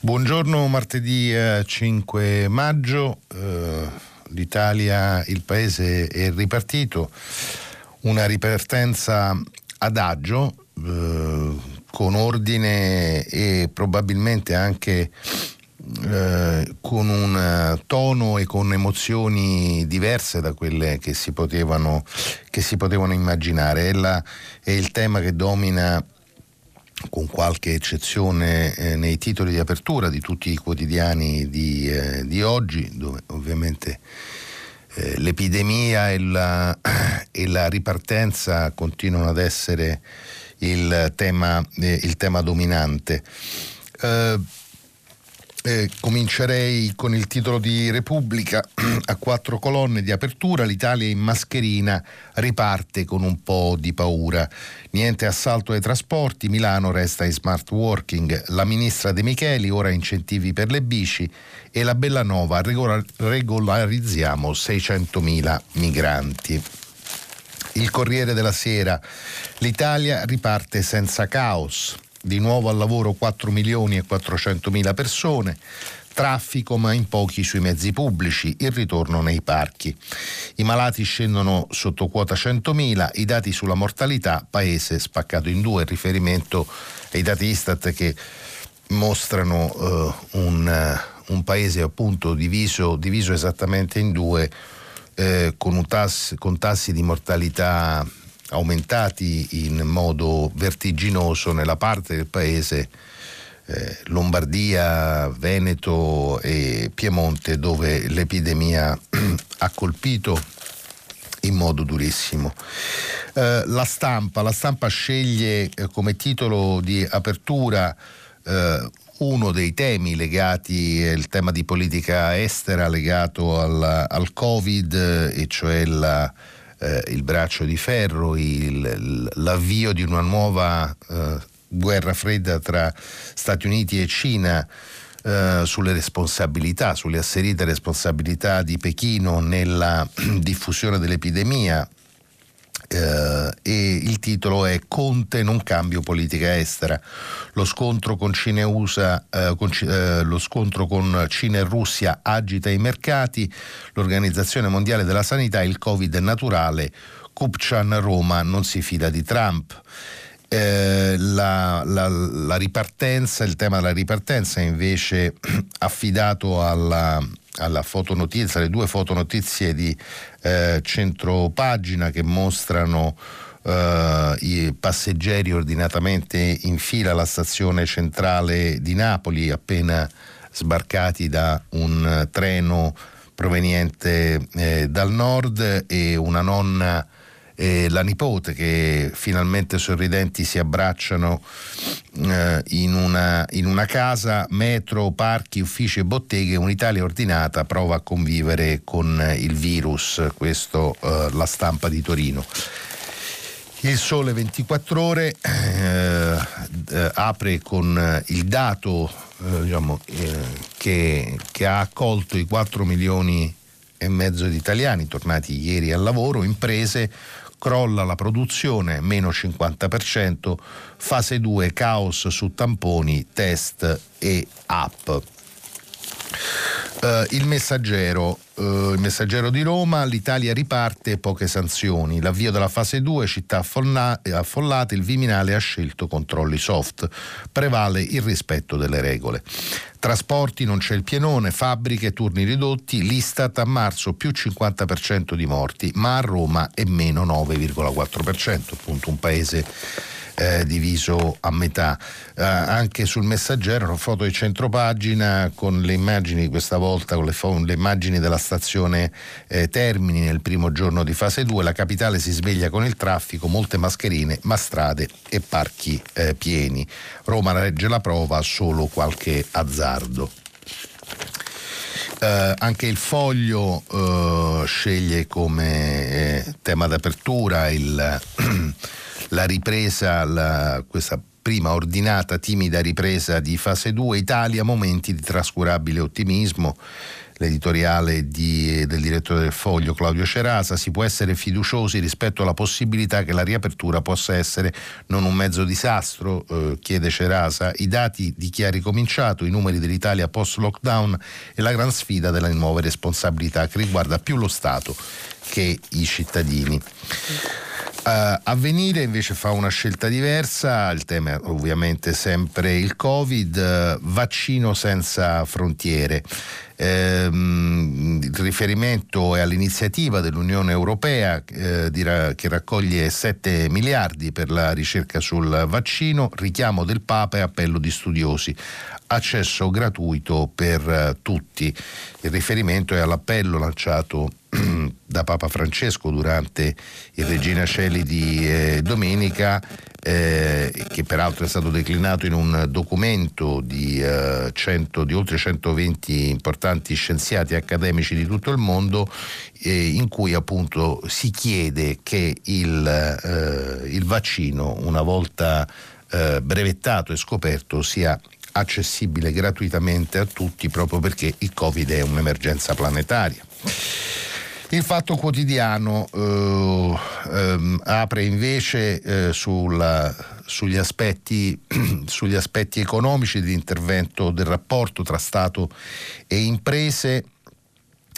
Buongiorno, martedì 5 maggio. Uh, L'Italia, il paese è ripartito. Una ripartenza adagio, eh, con ordine e probabilmente anche eh, con un tono e con emozioni diverse da quelle che si potevano, che si potevano immaginare. È, la, è, il tema che domina con qualche eccezione eh, nei titoli di apertura di tutti i quotidiani di, eh, di oggi, dove ovviamente eh, l'epidemia e la, e la, ripartenza continuano ad essere il tema, eh, il tema dominante. Eh, comincerei con il titolo di Repubblica a quattro colonne di apertura. L'Italia in mascherina riparte con un po' di paura. Niente assalto ai trasporti, Milano resta in smart working. La ministra De Micheli ora incentivi per le bici e la Bellanova regolarizziamo 600.000 migranti. Il Corriere della Sera. L'Italia riparte senza caos di nuovo al lavoro 4 milioni e 400 mila persone, traffico ma in pochi sui mezzi pubblici, il ritorno nei parchi. I malati scendono sotto quota 100.000, i dati sulla mortalità, paese spaccato in due, riferimento ai dati Istat che mostrano uh, un, un, paese appunto diviso, diviso esattamente in due eh, con, tass, con tassi di mortalità aumentati in modo vertiginoso nella parte del paese eh, Lombardia, Veneto e Piemonte dove l'epidemia ha colpito in modo durissimo. Eh, la, stampa, la stampa sceglie eh, come titolo di apertura eh, uno dei temi legati, il tema di politica estera legato al, al Covid, e cioè la, eh, il braccio di ferro, il, l'avvio di una nuova eh, guerra fredda tra Stati Uniti e Cina. Uh, sulle responsabilità, sulle asserite responsabilità di Pechino nella diffusione dell'epidemia, Uh, e il titolo è Conte non cambio politica estera. Lo scontro con Cina e USA, uh, con, uh, lo scontro con Cina e Russia agita i mercati, l'Organizzazione Mondiale della Sanità, il Covid naturale, Kupchan Roma non si fida di Trump. La, la, la ripartenza, il tema della ripartenza è invece affidato alla, alla fotonotizia, le due fotonotizie di eh, centropagina che mostrano eh, i passeggeri ordinatamente in fila alla stazione centrale di Napoli, appena sbarcati da un treno proveniente eh, dal nord e una nonna e la nipote che finalmente sorridenti si abbracciano eh, in, una, in, una, casa, metro, parchi, uffici e botteghe, un'Italia ordinata prova a convivere con il virus, questo eh, la stampa di Torino. Il sole 24 ore eh, eh apre con il dato eh, diciamo, eh, che, che ha accolto i 4 milioni e mezzo di italiani tornati ieri al lavoro, imprese crolla la produzione, meno 50%, fase 2 caos su tamponi, test e app. Uh, il messaggero, uh, il messaggero di Roma, l'Italia riparte, poche sanzioni. L'avvio della fase 2, città affollate, il Viminale ha scelto controlli soft. Prevale il rispetto delle regole. Trasporti, non c'è il pienone, fabbriche, turni ridotti, l'Istat a marzo più 50% di morti, ma a Roma è meno 9,4%, appunto un paese eh, diviso a metà. Eh, anche sul messaggero una foto di centropagina con le immagini, questa volta con le, fo- le immagini della stazione eh, Termini nel primo giorno di fase 2, la capitale si sveglia con il traffico, molte mascherine, ma strade e parchi eh, pieni. Roma regge la prova, solo qualche azzardo. Eh, anche il foglio eh, sceglie come eh, tema d'apertura il, la ripresa, la, questa prima ordinata timida ripresa di fase 2, Italia, momenti di trascurabile ottimismo l'editoriale di, del direttore del Foglio Claudio Cerasa, si può essere fiduciosi rispetto alla possibilità che la riapertura possa essere non un mezzo disastro, eh, chiede Cerasa, i dati di chi ha ricominciato, i numeri dell'Italia post-lockdown e la gran sfida delle nuove responsabilità che riguarda più lo Stato che i cittadini. Uh, Avvenire invece fa una scelta diversa, il tema è ovviamente sempre il Covid, uh, vaccino senza frontiere. Ehm, il riferimento è all'iniziativa dell'Unione Europea eh, che raccoglie 7 miliardi per la ricerca sul vaccino, richiamo del Papa e appello di studiosi accesso gratuito per eh, tutti. Il riferimento è all'appello lanciato da Papa Francesco durante il Regina Celi di eh, domenica, eh, che peraltro è stato declinato in un documento di, eh, 100, di oltre 120 importanti scienziati accademici di tutto il mondo, eh, in cui appunto si chiede che il, eh, il vaccino, una volta brevettato e scoperto, sia accessibile gratuitamente a tutti proprio perché il Covid è un'emergenza planetaria. Il Fatto Quotidiano eh, ehm, apre invece eh, sulla, sugli, aspetti, sugli aspetti economici di intervento del rapporto tra Stato e imprese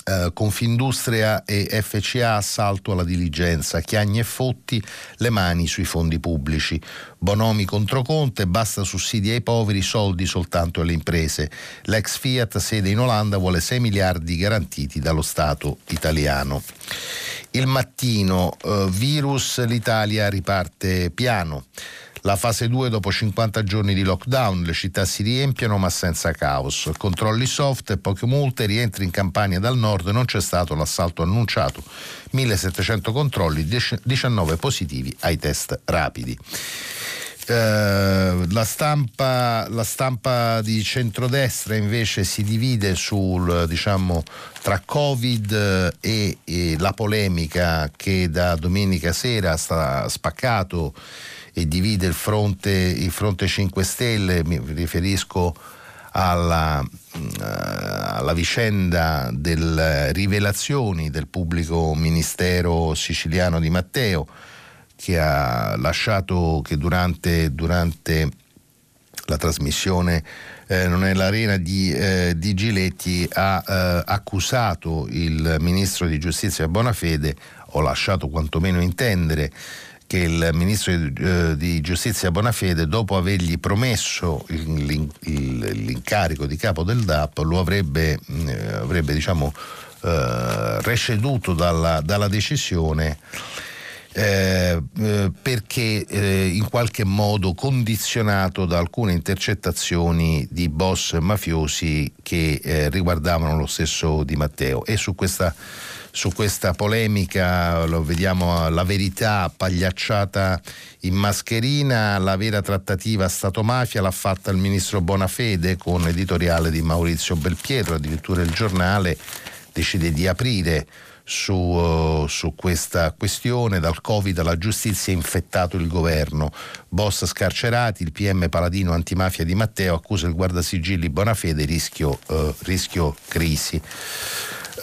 eh, Confindustria e FCA assalto alla diligenza, Chiagni e Fotti le mani sui fondi pubblici, Bonomi contro Conte, basta sussidi ai poveri, soldi soltanto alle imprese. L'ex Fiat, sede in Olanda, vuole 6 miliardi garantiti dallo Stato italiano. Il mattino, eh, virus, l'Italia riparte piano. La fase 2 dopo 50 giorni di lockdown, le città si riempiono ma senza caos. Controlli soft e poche multe, rientri in Campania dal nord, non c'è stato l'assalto annunciato. 1700 controlli, 19 positivi ai test rapidi. Uh, la, stampa, la, stampa, di centrodestra invece si divide sul, diciamo, tra Covid e, e, la polemica che da domenica sera sta spaccato e divide il fronte, il fronte 5 Stelle, mi riferisco alla, mm, alla, vicenda delle rivelazioni del pubblico ministero siciliano di Matteo che ha lasciato che durante, durante la trasmissione eh, non è l'arena di, eh, di Giletti ha eh, accusato il ministro di giustizia Bonafede o lasciato quantomeno intendere che il ministro eh, di giustizia Bonafede, dopo avergli promesso l'incarico di capo del DAP, lo avrebbe, eh, avrebbe diciamo, eh, receduto dalla, dalla decisione. Eh, perché eh, in qualche modo condizionato da alcune intercettazioni di boss mafiosi che eh, riguardavano lo stesso Di Matteo. E su questa su questa polemica, lo vediamo la verità pagliacciata in mascherina, la vera trattativa Stato-mafia l'ha fatta il ministro Bonafede con editoriale di Maurizio Belpietro, addirittura il giornale decide di aprire su, uh, su, questa questione, dal Covid alla giustizia infettato il governo. Boss scarcerati, il PM Paladino antimafia di Matteo accusa il guardasigilli Bonafede, rischio, uh, rischio crisi.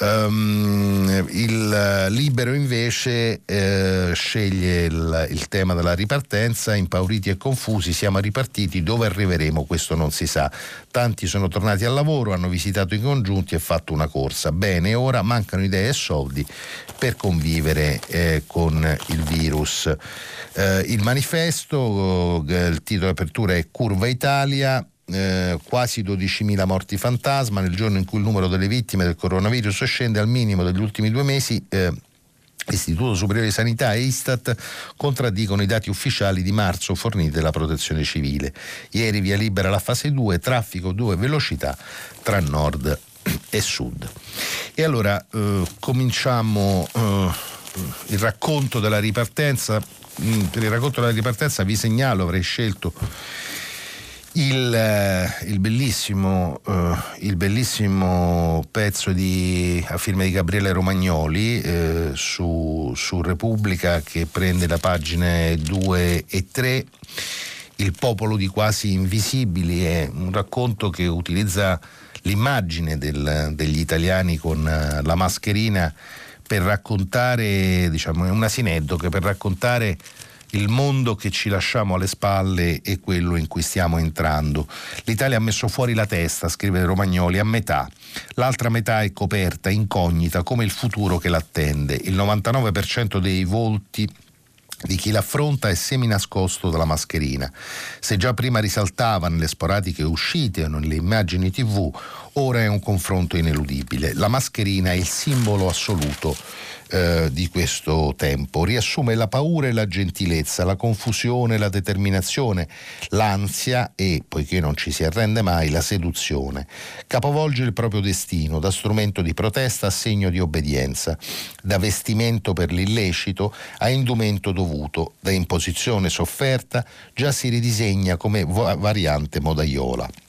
Um, il Libero invece eh, sceglie il, il, tema della ripartenza, impauriti e confusi, siamo ripartiti, dove arriveremo questo non si sa. Tanti sono tornati al lavoro, hanno visitato i congiunti e fatto una corsa. Bene, ora mancano idee e soldi per convivere eh, con il virus. Eh, il manifesto, eh, il titolo di apertura è Curva Italia, eh, quasi 12.000 morti fantasma nel giorno in cui il numero delle vittime del coronavirus scende al minimo degli ultimi due mesi. Eh, Istituto Superiore di Sanità e Istat contraddicono i dati ufficiali di marzo forniti dalla Protezione Civile. Ieri via libera la fase 2, traffico 2 velocità tra nord e sud. E allora eh, cominciamo eh, il racconto della ripartenza. Mm, per il racconto della ripartenza vi segnalo, avrei scelto il, eh, il, bellissimo, uh, il, bellissimo, pezzo di, a firma di Gabriele Romagnoli eh, su, su, Repubblica che prende la pagine 2 e 3. Il popolo di quasi invisibili è un racconto che utilizza l'immagine del, degli italiani con uh, la mascherina per raccontare, diciamo, è un asineddo che per raccontare il mondo che ci lasciamo alle spalle è quello in cui stiamo entrando. L'Italia ha messo fuori la testa, scrive Romagnoli, a metà. L'altra metà è coperta, incognita, come il futuro che l'attende. Il 99% dei volti di chi l'affronta è semi-nascosto dalla mascherina. Se già prima risaltava nelle sporadiche uscite o nelle immagini tv, ora è un confronto ineludibile. La mascherina è il simbolo assoluto eh, di questo tempo. Riassume la paura e la gentilezza, la confusione la determinazione, l'ansia e, poiché non ci si arrende mai, la seduzione. Capovolge il proprio destino da strumento di protesta a segno di obbedienza, da vestimento per l'illecito a indumento dovuto, da imposizione sofferta già si ridisegna come variante modaiola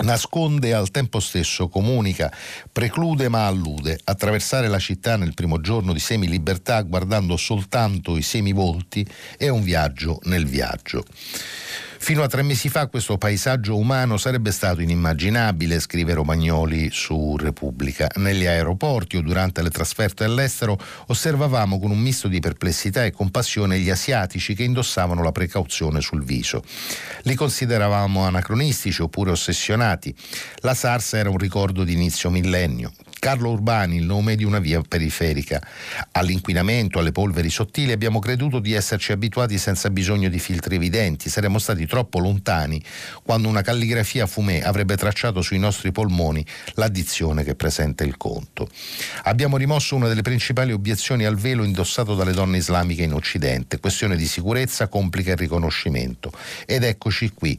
nasconde e al tempo stesso comunica, preclude ma allude. Attraversare la città nel primo giorno di semi-libertà guardando soltanto i semivolti è un viaggio nel viaggio. Fino a tre mesi fa questo paesaggio umano sarebbe stato inimmaginabile, scrive Romagnoli su Repubblica. Negli aeroporti o durante le trasferte all'estero osservavamo con un misto di perplessità e compassione gli asiatici che indossavano la precauzione sul viso. Li consideravamo anacronistici oppure ossessionati. La SARS era un ricordo di inizio millennio. Carlo Urbani, il nome di una via periferica. All'inquinamento, alle polveri sottili abbiamo creduto di esserci abituati senza bisogno di filtri evidenti. Saremmo stati troppo lontani quando una calligrafia fumé avrebbe tracciato sui nostri polmoni l'addizione che presenta il conto. Abbiamo rimosso una delle principali obiezioni al velo indossato dalle donne islamiche in Occidente. Questione di sicurezza complica il riconoscimento. Ed eccoci qui,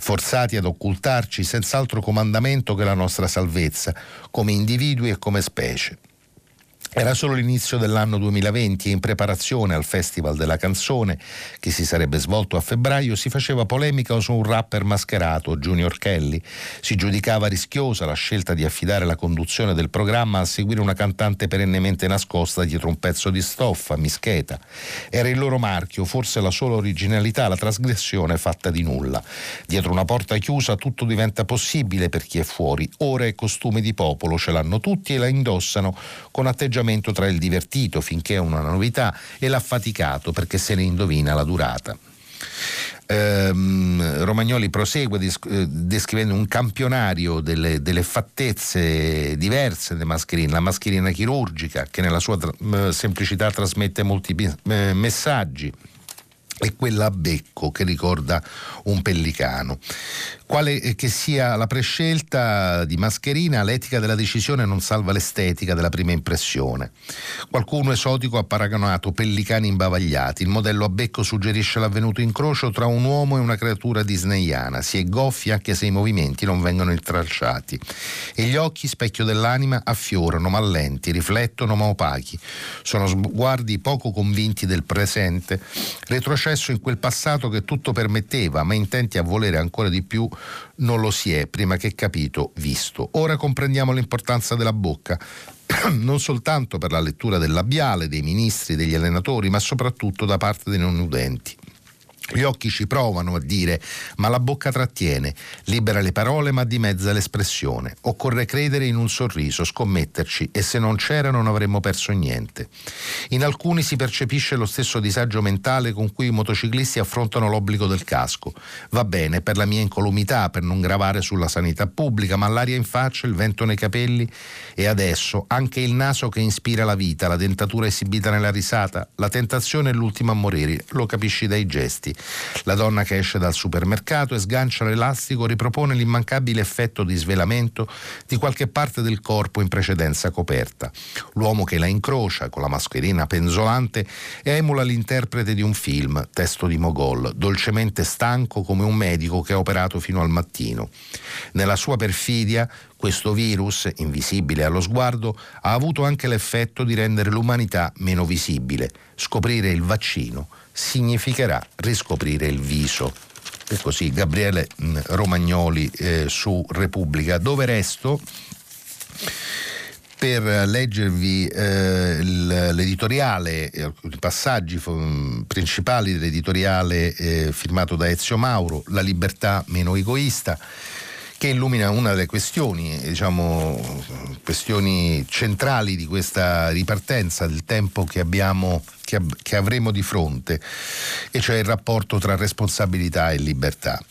forzati ad occultarci senza altro comandamento che la nostra salvezza, come individui individui e come specie. Era solo l'inizio dell'anno 2020 e in preparazione al Festival della canzone, che si sarebbe svolto a febbraio, si faceva polemica su un rapper mascherato, Junior Kelly. Si giudicava rischiosa la scelta di affidare la conduzione del programma a seguire una cantante perennemente nascosta dietro un pezzo di stoffa, mischeta. Era il loro marchio, forse la sola originalità, la trasgressione fatta di nulla. Dietro una porta chiusa tutto diventa possibile per chi è fuori. Ora è costume di popolo, ce l'hanno tutti e la indossano con atteggiamento bilanciamento tra il divertito finché è una novità e l'affaticato perché se ne indovina la durata. Ehm, Romagnoli prosegue eh, descrivendo un campionario delle, delle, fattezze diverse delle mascherine, la mascherina chirurgica che nella sua tra- semplicità trasmette molti messaggi e quella a becco che ricorda un pellicano. Quale eh, che sia la prescelta di mascherina, l'etica della decisione non salva l'estetica della prima impressione. Qualcuno esotico ha paragonato pellicani imbavagliati. Il modello a becco suggerisce l'avvenuto incrocio tra un uomo e una creatura disneyana. Si è goffi anche se i movimenti non vengono intralciati. E gli occhi, specchio dell'anima, affiorano ma lenti, riflettono ma opachi. Sono sguardi poco convinti del presente, retrocesso in quel passato che tutto permetteva, ma intenti a volere ancora di più non lo si è prima che capito, visto. Ora comprendiamo l'importanza della bocca, non soltanto per la lettura del labiale, dei ministri, degli allenatori, ma soprattutto da parte dei non udenti. Gli occhi ci provano a dire, ma la bocca trattiene, libera le parole ma dimezza l'espressione. Occorre credere in un sorriso, scommetterci e se non c'era non avremmo perso niente. In alcuni si percepisce lo stesso disagio mentale con cui i motociclisti affrontano l'obbligo del casco. Va bene, per la mia incolumità, per non gravare sulla sanità pubblica, ma l'aria in faccia, il vento nei capelli e adesso anche il naso che ispira la vita, la dentatura esibita nella risata, la tentazione è l'ultima a morire, lo capisci dai gesti La donna che esce dal supermercato e sgancia l'elastico ripropone l'immancabile effetto di svelamento di qualche parte del corpo in precedenza coperta. L'uomo che la incrocia con la mascherina penzolante emula l'interprete di un film, testo di Mogol, dolcemente stanco come un medico che ha operato fino al mattino. Nella sua perfidia, questo virus, invisibile allo sguardo, ha avuto anche l'effetto di rendere l'umanità meno visibile. Scoprire il vaccino significherà riscoprire il viso. E così Gabriele mm, Romagnoli eh, su Repubblica, dove resto? Per leggervi eh, l'editoriale, i passaggi principali dell'editoriale eh, firmato da Ezio Mauro, La libertà meno egoista che illumina una delle questioni, diciamo, questioni centrali di questa ripartenza del tempo che, abbiamo, che avremo di fronte, e cioè il rapporto tra responsabilità e libertà.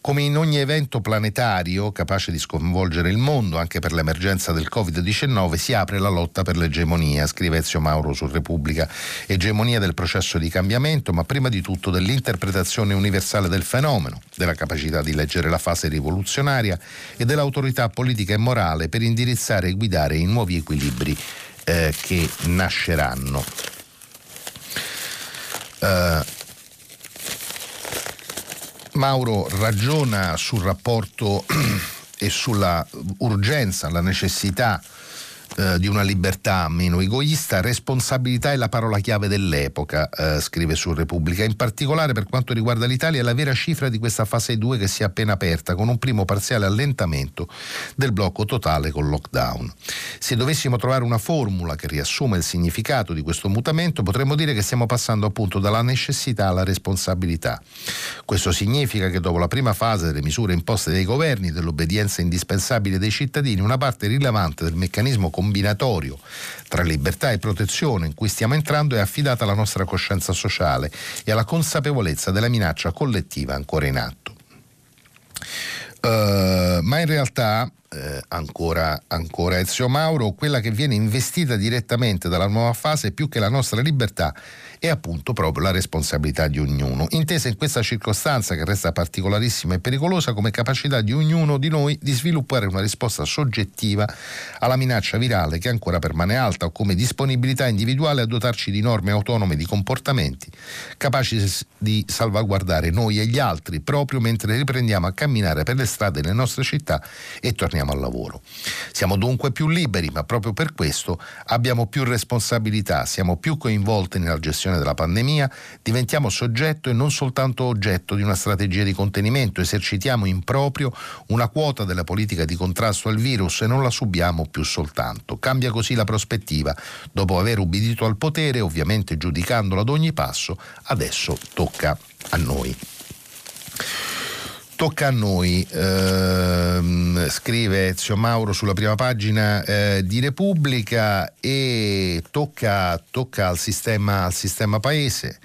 Come in ogni evento planetario capace di sconvolgere il mondo, anche per l'emergenza del Covid-19, si apre la lotta per l'egemonia, scrive Ezio Mauro su Repubblica. Egemonia del processo di cambiamento, ma prima di tutto dell'interpretazione universale del fenomeno, della capacità di leggere la fase rivoluzionaria e dell'autorità politica e morale per indirizzare e guidare i nuovi equilibri eh, che nasceranno. Uh, Mauro ragiona sul rapporto e sulla urgenza, la necessità eh, di una libertà meno egoista, responsabilità è la parola chiave dell'epoca, eh, scrive su Repubblica. In particolare per quanto riguarda l'Italia è la vera cifra di questa fase 2 che si è appena aperta, con un primo parziale allentamento del blocco totale col lockdown. Se dovessimo trovare una formula che riassume il significato di questo mutamento, potremmo dire che stiamo passando appunto dalla necessità alla responsabilità. Questo significa che dopo la prima fase delle misure imposte dai governi, dell'obbedienza indispensabile dei cittadini, una parte rilevante del meccanismo combinatorio tra libertà e protezione in cui stiamo entrando è affidata alla nostra coscienza sociale e alla consapevolezza della minaccia collettiva ancora in atto. Uh, ma in realtà, eh, ancora, ancora Ezio Mauro, quella che viene investita direttamente dalla nuova fase più che la nostra libertà è appunto proprio la responsabilità di ognuno, intesa in questa circostanza che resta particolarissima e pericolosa come capacità di ognuno di noi di sviluppare una risposta soggettiva alla minaccia virale che ancora permane alta o come disponibilità individuale a dotarci di norme autonome di comportamenti capaci di salvaguardare noi e gli altri proprio mentre riprendiamo a camminare per le strade delle nostre città e torniamo al lavoro. Siamo dunque più liberi, ma proprio per questo abbiamo più responsabilità, siamo più coinvolti nella gestione gestione della pandemia, diventiamo soggetto e non soltanto oggetto di una strategia di contenimento, esercitiamo in proprio una quota della politica di contrasto al virus e non la subiamo più soltanto. Cambia così la prospettiva. Dopo aver ubbidito al potere, ovviamente giudicandolo ad ogni passo, adesso tocca a noi. Tocca a noi, ehm, scrive Ezio Mauro sulla prima pagina eh, di Repubblica e tocca, tocca al, sistema, al, sistema, paese.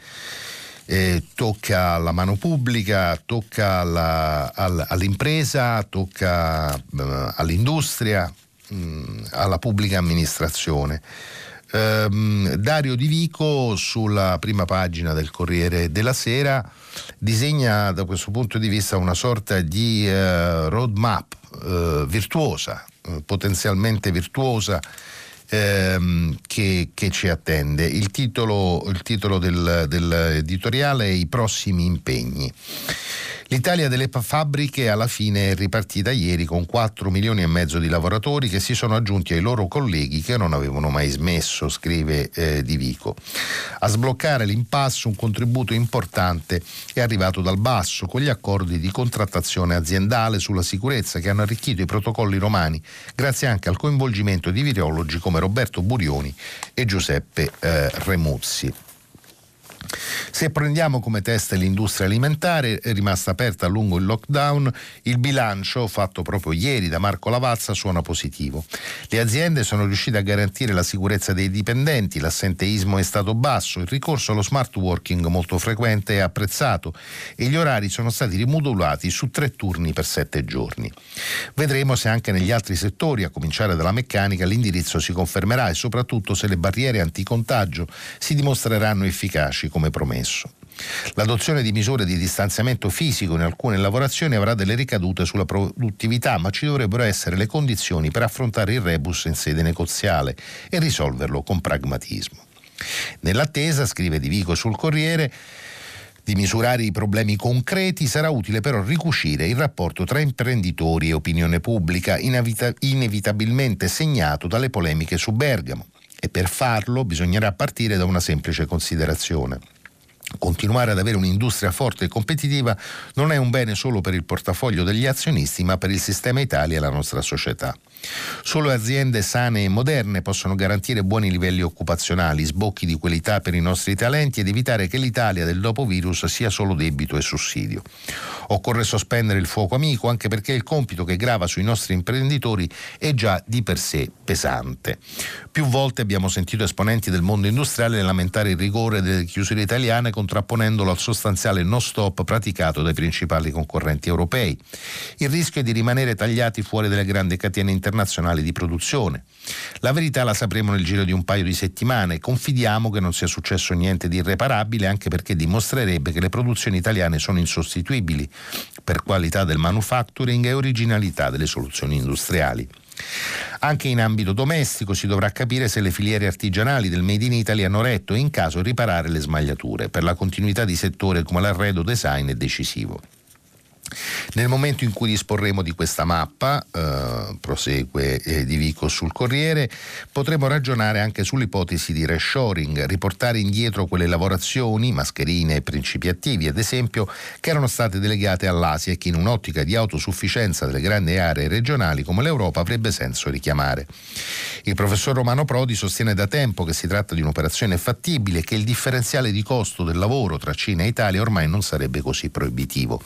Eh, tocca alla mano pubblica, tocca alla, alla, all'impresa, tocca eh, all'industria, mh, mm, alla pubblica amministrazione. Um, Dario Di Vico sulla prima pagina del Corriere della Sera disegna da questo punto di vista una sorta di uh, roadmap uh, virtuosa, uh, potenzialmente virtuosa. Ehm, che, che, ci attende. Il titolo, il titolo del, dell'editoriale è I prossimi impegni. L'Italia delle fabbriche alla fine è ripartita ieri con 4 milioni e mezzo di lavoratori che si sono aggiunti ai loro colleghi che non avevano mai smesso, scrive eh, Di Vico. A sbloccare l'impasse un contributo importante è arrivato dal basso con gli accordi di contrattazione aziendale sulla sicurezza che hanno arricchito i protocolli romani grazie anche al coinvolgimento di virologi come Roberto Burioni e Giuseppe eh, Remuzzi. Se prendiamo come test l'industria alimentare, è rimasta aperta a lungo il lockdown, il bilancio fatto proprio ieri da Marco Lavazza suona positivo. Le aziende sono riuscite a garantire la sicurezza dei dipendenti, l'assenteismo è stato basso, il ricorso allo smart working molto frequente e apprezzato e gli orari sono stati rimodulati su tre turni per sette giorni. Vedremo se anche negli altri settori, a cominciare dalla meccanica, l'indirizzo si confermerà e soprattutto se le barriere anticontagio si dimostreranno efficaci come promesso. L'adozione di misure di distanziamento fisico in alcune lavorazioni avrà delle ricadute sulla produttività, ma ci dovrebbero essere le condizioni per affrontare il rebus in sede negoziale e risolverlo con pragmatismo. Nell'attesa, scrive Di Vico sul Corriere, di misurare i problemi concreti, sarà utile però ricucire il rapporto tra imprenditori e opinione pubblica, inevita- inevitabilmente segnato dalle polemiche su Bergamo. E per farlo bisognerà partire da una semplice considerazione. Continuare ad avere un'industria forte e competitiva non è un bene solo per il portafoglio degli azionisti, ma per il sistema Italia e la nostra società. Solo aziende sane e moderne possono garantire buoni livelli occupazionali, sbocchi di qualità per i nostri talenti ed evitare che l'Italia del dopo virus sia solo debito e sussidio. Occorre sospendere il fuoco amico anche perché il compito che grava sui nostri imprenditori è già di per sé pesante. Più volte abbiamo sentito esponenti del mondo industriale lamentare il rigore delle chiusure italiane contrapponendolo al sostanziale no stop praticato dai principali concorrenti europei. Il rischio è di rimanere tagliati fuori dalle grandi catene internazionali internazionali di produzione. La verità la sapremo nel giro di un paio di settimane. Confidiamo che non sia successo niente di irreparabile, anche perché dimostrerebbe che le produzioni italiane sono insostituibili per qualità del manufacturing e originalità delle soluzioni industriali. Anche in ambito domestico si dovrà capire se le filiere artigianali del Made in Italy hanno retto e in caso riparare le smagliature. Per la continuità di settore come l'arredo design è decisivo. Nel momento in cui disporremo di questa mappa, eh, prosegue eh, Di Vico sul Corriere, potremo ragionare anche sull'ipotesi di reshoring, riportare indietro quelle lavorazioni, mascherine e principi attivi, ad esempio, che erano state delegate all'Asia e che in un'ottica di autosufficienza delle grandi aree regionali come l'Europa avrebbe senso richiamare. Il professor Romano Prodi sostiene da tempo che si tratta di un'operazione fattibile e che il differenziale di costo del lavoro tra Cina e Italia ormai non sarebbe così proibitivo.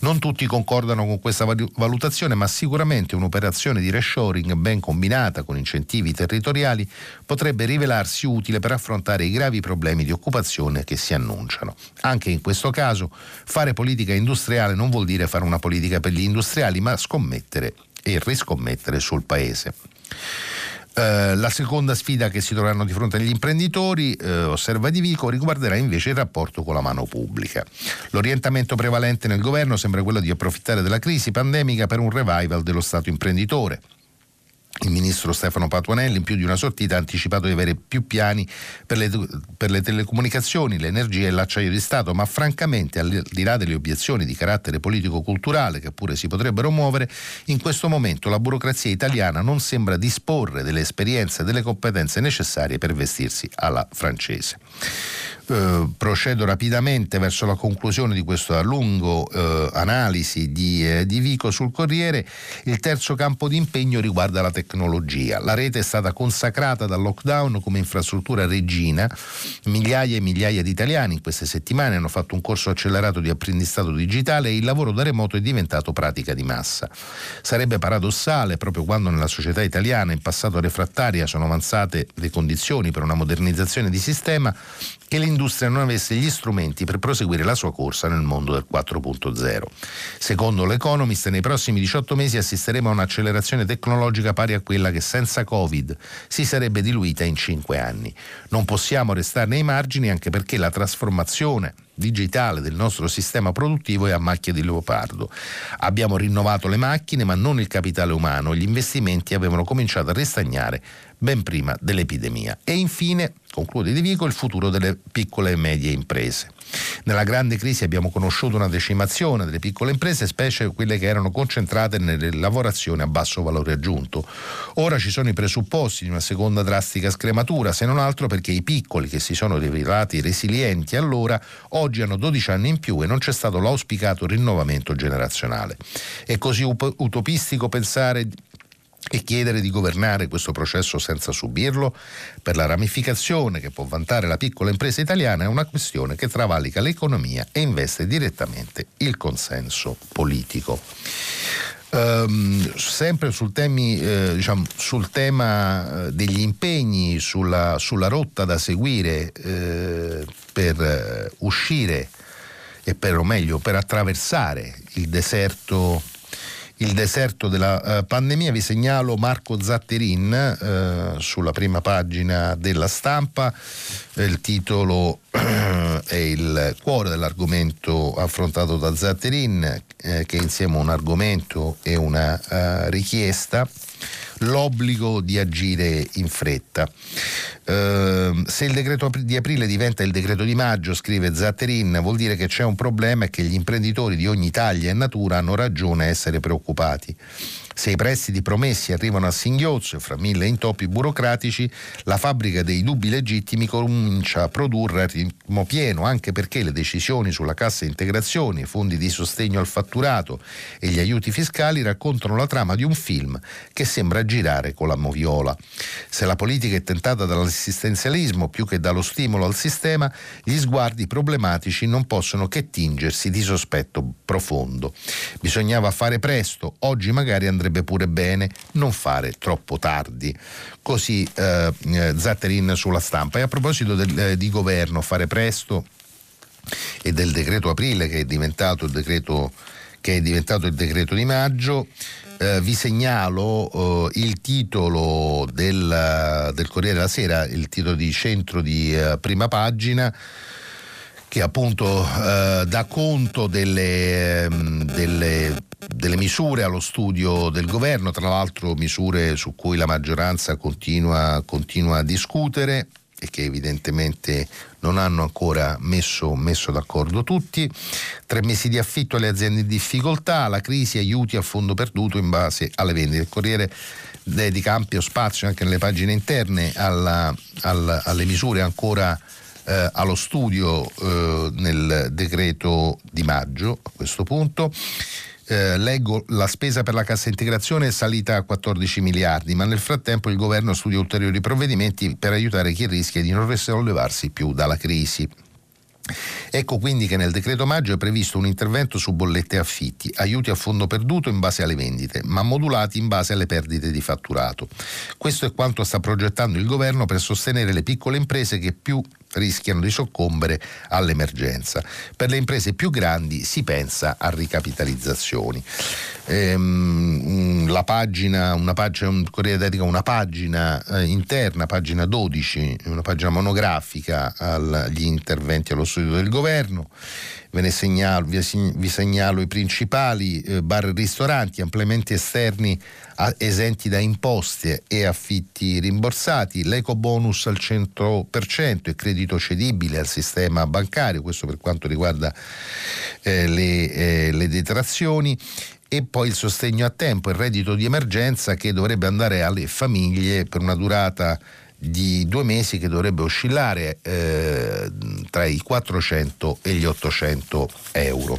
Non tutti concordano con questa valutazione, ma sicuramente un'operazione di reshoring ben combinata con incentivi territoriali potrebbe rivelarsi utile per affrontare i gravi problemi di occupazione che si annunciano. Anche in questo caso fare politica industriale non vuol dire fare una politica per gli industriali, ma scommettere e riscommettere sul paese. Eh, la seconda sfida che si troveranno di fronte agli imprenditori, eh, osserva Di Vico, riguarderà invece il rapporto con la mano pubblica. L'orientamento prevalente nel governo sembra quello di approfittare della crisi pandemica per un revival dello Stato imprenditore. Il ministro Stefano Patuanelli in più di una sortita ha anticipato di avere più piani per le, per le, telecomunicazioni, l'energia e l'acciaio di Stato, ma francamente al di là delle obiezioni di carattere politico-culturale che pure si potrebbero muovere, in questo momento la burocrazia italiana non sembra disporre delle esperienze e delle competenze necessarie per vestirsi alla francese. Eh, procedo rapidamente verso la conclusione di questa lunga eh, analisi di, eh, di, Vico sul Corriere. Il terzo campo di impegno riguarda la tecnologia. La rete è stata consacrata dal lockdown come infrastruttura regina. Migliaia e migliaia di italiani in queste settimane hanno fatto un corso accelerato di apprendistato digitale e il lavoro da remoto è diventato pratica di massa. Sarebbe paradossale, proprio quando nella società italiana in passato refrattaria sono avanzate le condizioni per una modernizzazione di sistema, che l'industria non avesse gli strumenti per proseguire la sua corsa nel mondo del 4.0. Secondo l'Economist, nei prossimi 18 mesi assisteremo a un'accelerazione tecnologica pari a quella che senza Covid si sarebbe diluita in 5 anni. Non possiamo restarne ai margini anche perché la trasformazione digitale del nostro sistema produttivo è a macchia di leopardo. Abbiamo rinnovato le macchine ma non il capitale umano gli investimenti avevano cominciato a ristagnare ben prima dell'epidemia. E infine, conclude Di Vico, il futuro delle piccole e medie imprese. Nella grande crisi abbiamo conosciuto una decimazione delle piccole imprese, specie quelle che erano concentrate nelle lavorazioni a basso valore aggiunto. Ora ci sono i presupposti di una seconda drastica scrematura, se non altro perché i piccoli che si sono rivelati resilienti allora oggi hanno 12 anni in più e non c'è stato l'auspicato rinnovamento generazionale. È così utopistico pensare e chiedere di governare questo processo senza subirlo? Per la ramificazione che può vantare la piccola impresa italiana è una questione che travalica l'economia e investe direttamente il consenso politico. Um, sempre sul, temi, eh, diciamo, sul, tema eh, degli impegni, sulla, sulla rotta da seguire eh, per eh, uscire e per, o meglio per attraversare il deserto il deserto della eh, pandemia, vi segnalo Marco Zatterin eh, sulla prima pagina della stampa, il titolo è il cuore dell'argomento affrontato da Zatterin, eh, che insieme a un argomento e una uh, richiesta l'obbligo di agire in fretta. Uh, se il decreto di aprile diventa il decreto di maggio, scrive Zatterin, vuol dire che c'è un problema e che gli imprenditori di ogni taglia e natura hanno ragione a essere preoccupati. Se i prestiti promessi arrivano a singhiozzo e fra mille intoppi burocratici, la fabbrica dei dubbi legittimi comincia a produrre a ritmo pieno, anche perché le decisioni sulla cassa integrazione, i fondi di sostegno al fatturato e gli aiuti fiscali raccontano la trama di un film che sembra girare con la moviola. Se la politica è tentata dall'assistenzialismo più che dallo stimolo al sistema, gli sguardi problematici non possono che tingersi di sospetto profondo. Bisognava fare presto, oggi magari andrebbe andrebbe pure bene non fare troppo tardi. Così eh, eh, Zatterin sulla stampa. E a proposito del, eh, di governo, fare presto e del decreto aprile che è diventato il decreto, che è diventato il decreto di maggio, eh, vi segnalo eh, il titolo del, del, Corriere della Sera, il titolo di centro di eh, prima pagina che appunto eh, dà conto delle, ehm, delle, delle, misure allo studio del governo, tra l'altro misure su cui la maggioranza continua, continua a discutere e che evidentemente non hanno ancora messo, messo, d'accordo tutti. Tre mesi di affitto alle aziende in difficoltà, la crisi aiuti a fondo perduto in base alle vendite. Il Corriere dedica ampio spazio anche nelle pagine interne alla, alla, alle misure ancora eh, allo studio eh, nel decreto di maggio a questo punto. Eh, leggo la spesa per la cassa integrazione è salita a 14 miliardi, ma nel frattempo il governo studia ulteriori provvedimenti per aiutare chi rischia di non risollevarsi più dalla crisi. Ecco quindi che nel decreto maggio è previsto un intervento su bollette e affitti, aiuti a fondo perduto in base alle vendite, ma modulati in base alle perdite di fatturato. Questo è quanto sta progettando il governo per sostenere le piccole imprese che più rischiano di soccombere all'emergenza. Per le imprese più grandi si pensa a ricapitalizzazioni. Ehm, la pagina, una pagina, un Corriere dedica una pagina eh, interna, pagina 12, una pagina monografica agli interventi allo studio del governo ve segnalo, vi, vi segnalo i principali eh, bar e ristoranti ampiamente esterni a, esenti da imposte e affitti rimborsati, l'eco bonus al 100% e credito cedibile al sistema bancario, questo per quanto riguarda eh, le, eh, le detrazioni e poi il sostegno a tempo, il reddito di emergenza che dovrebbe andare alle famiglie per una durata di due mesi che dovrebbe oscillare eh, tra i 400 e gli 800 euro.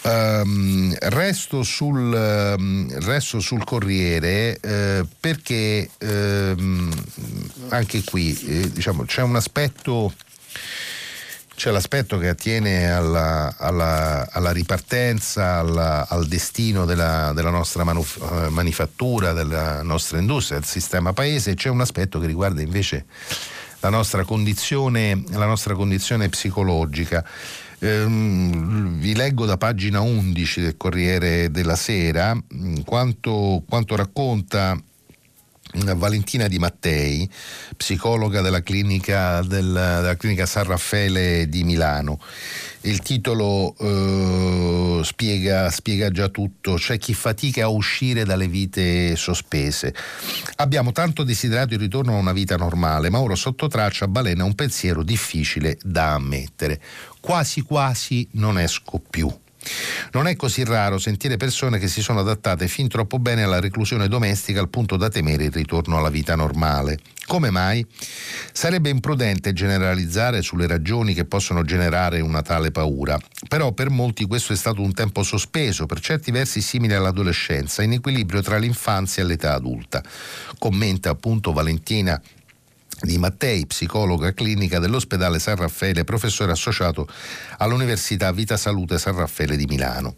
Um, resto, sul, um, resto, sul, Corriere uh, perché uh, anche qui eh, diciamo, c'è un aspetto c'è l'aspetto che attiene alla, alla, alla ripartenza, alla, al destino della, della nostra manuf- eh, manifattura, della nostra industria, del sistema paese, e c'è un aspetto che riguarda invece la nostra condizione, la nostra condizione psicologica. Ehm, vi leggo da pagina 11 del Corriere della Sera mm, quanto, quanto racconta Valentina Di Mattei, psicologa della clinica, del, della clinica San Raffaele di Milano. Il titolo eh, spiega, spiega, già tutto, c'è chi fatica a uscire dalle vite sospese. Abbiamo tanto desiderato il ritorno a una vita normale, ma ora sotto traccia balena un pensiero difficile da ammettere. Quasi quasi non esco più. Non è così raro sentire persone che si sono adattate fin troppo bene alla reclusione domestica al punto da temere il ritorno alla vita normale. Come mai? Sarebbe imprudente generalizzare sulle ragioni che possono generare una tale paura, però per molti questo è stato un tempo sospeso, per certi versi simile all'adolescenza, in equilibrio tra l'infanzia e l'età adulta. Commenta appunto Valentina di Mattei, psicologa clinica dell'ospedale San Raffaele, professore associato all'Università Vita Salute San Raffaele di Milano.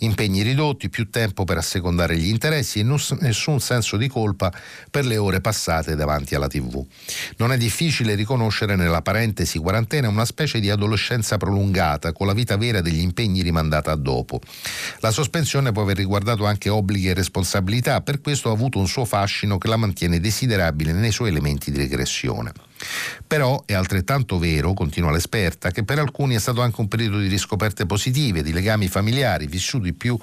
Impegni ridotti, più tempo per assecondare gli interessi e nessun senso di colpa per le ore passate davanti alla TV. Non è difficile riconoscere nella parentesi quarantena una specie di adolescenza prolungata, con la vita vera degli impegni rimandata a dopo. La sospensione può aver riguardato anche obblighi e responsabilità, per questo ha avuto un suo fascino che la mantiene desiderabile nei suoi elementi di regressione depressione. Però è altrettanto vero, continua l'esperta, che per alcuni è stato anche un periodo di riscoperte positive, di legami familiari, vissuti più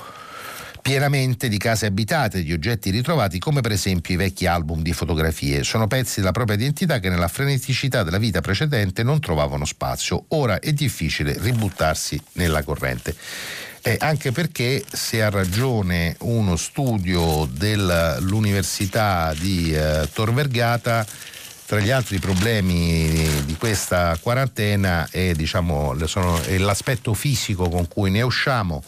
pienamente di case abitate, di oggetti ritrovati, come per esempio i vecchi album di fotografie. Sono pezzi della propria identità che nella freneticità della vita precedente non trovavano spazio. Ora è difficile ributtarsi nella corrente. Eh, anche perché se ha ragione uno studio dell'Università di eh, Tor Vergata, tra gli altri problemi di questa quarantena è, diciamo, sono, è l'aspetto fisico con cui ne usciamo.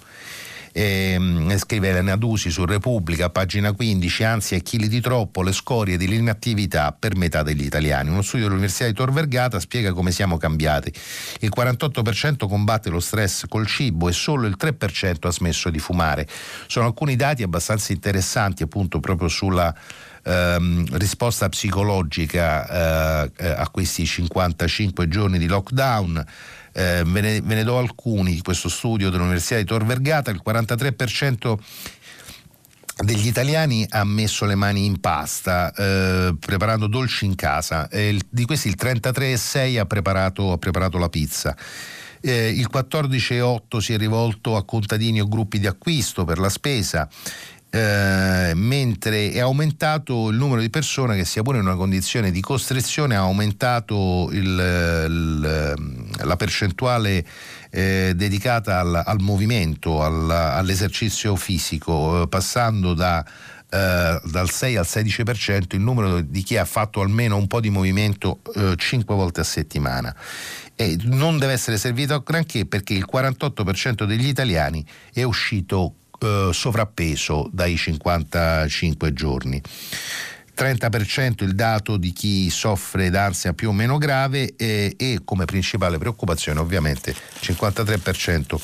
E, scrive Elena Dusi su Repubblica, pagina 15, ansia e chili di troppo, le scorie dell'inattività per metà degli italiani. Uno studio dell'Università di Tor Vergata spiega come siamo cambiati. Il 48% combatte lo stress col cibo e solo il 3% ha smesso di fumare. Sono alcuni dati abbastanza interessanti appunto proprio sulla ehm, risposta psicologica eh, eh a questi 55 giorni di lockdown. Eh, ve, ne, ve, ne, do alcuni questo studio dell'Università di Tor Vergata, il 43% degli italiani ha messo le mani in pasta eh, preparando dolci in casa, il, di questi il 33,6 ha preparato, ha preparato la pizza. Eh, il 14,8 si è rivolto a contadini o gruppi di acquisto per la spesa, eh, mentre è aumentato il numero di persone che sia pure in una condizione di costrizione ha aumentato il, il, la percentuale eh, dedicata al, al movimento, al, all'esercizio fisico, eh, passando da Uh, dal 6 al 16% il numero di chi ha fatto almeno un po' di movimento uh, 5 volte a settimana. E non deve essere servito a granché perché il 48% degli italiani è uscito eh, sovrappeso dai 55 giorni. 30% il dato di chi soffre d'ansia più o meno grave e, e come principale preoccupazione ovviamente 53%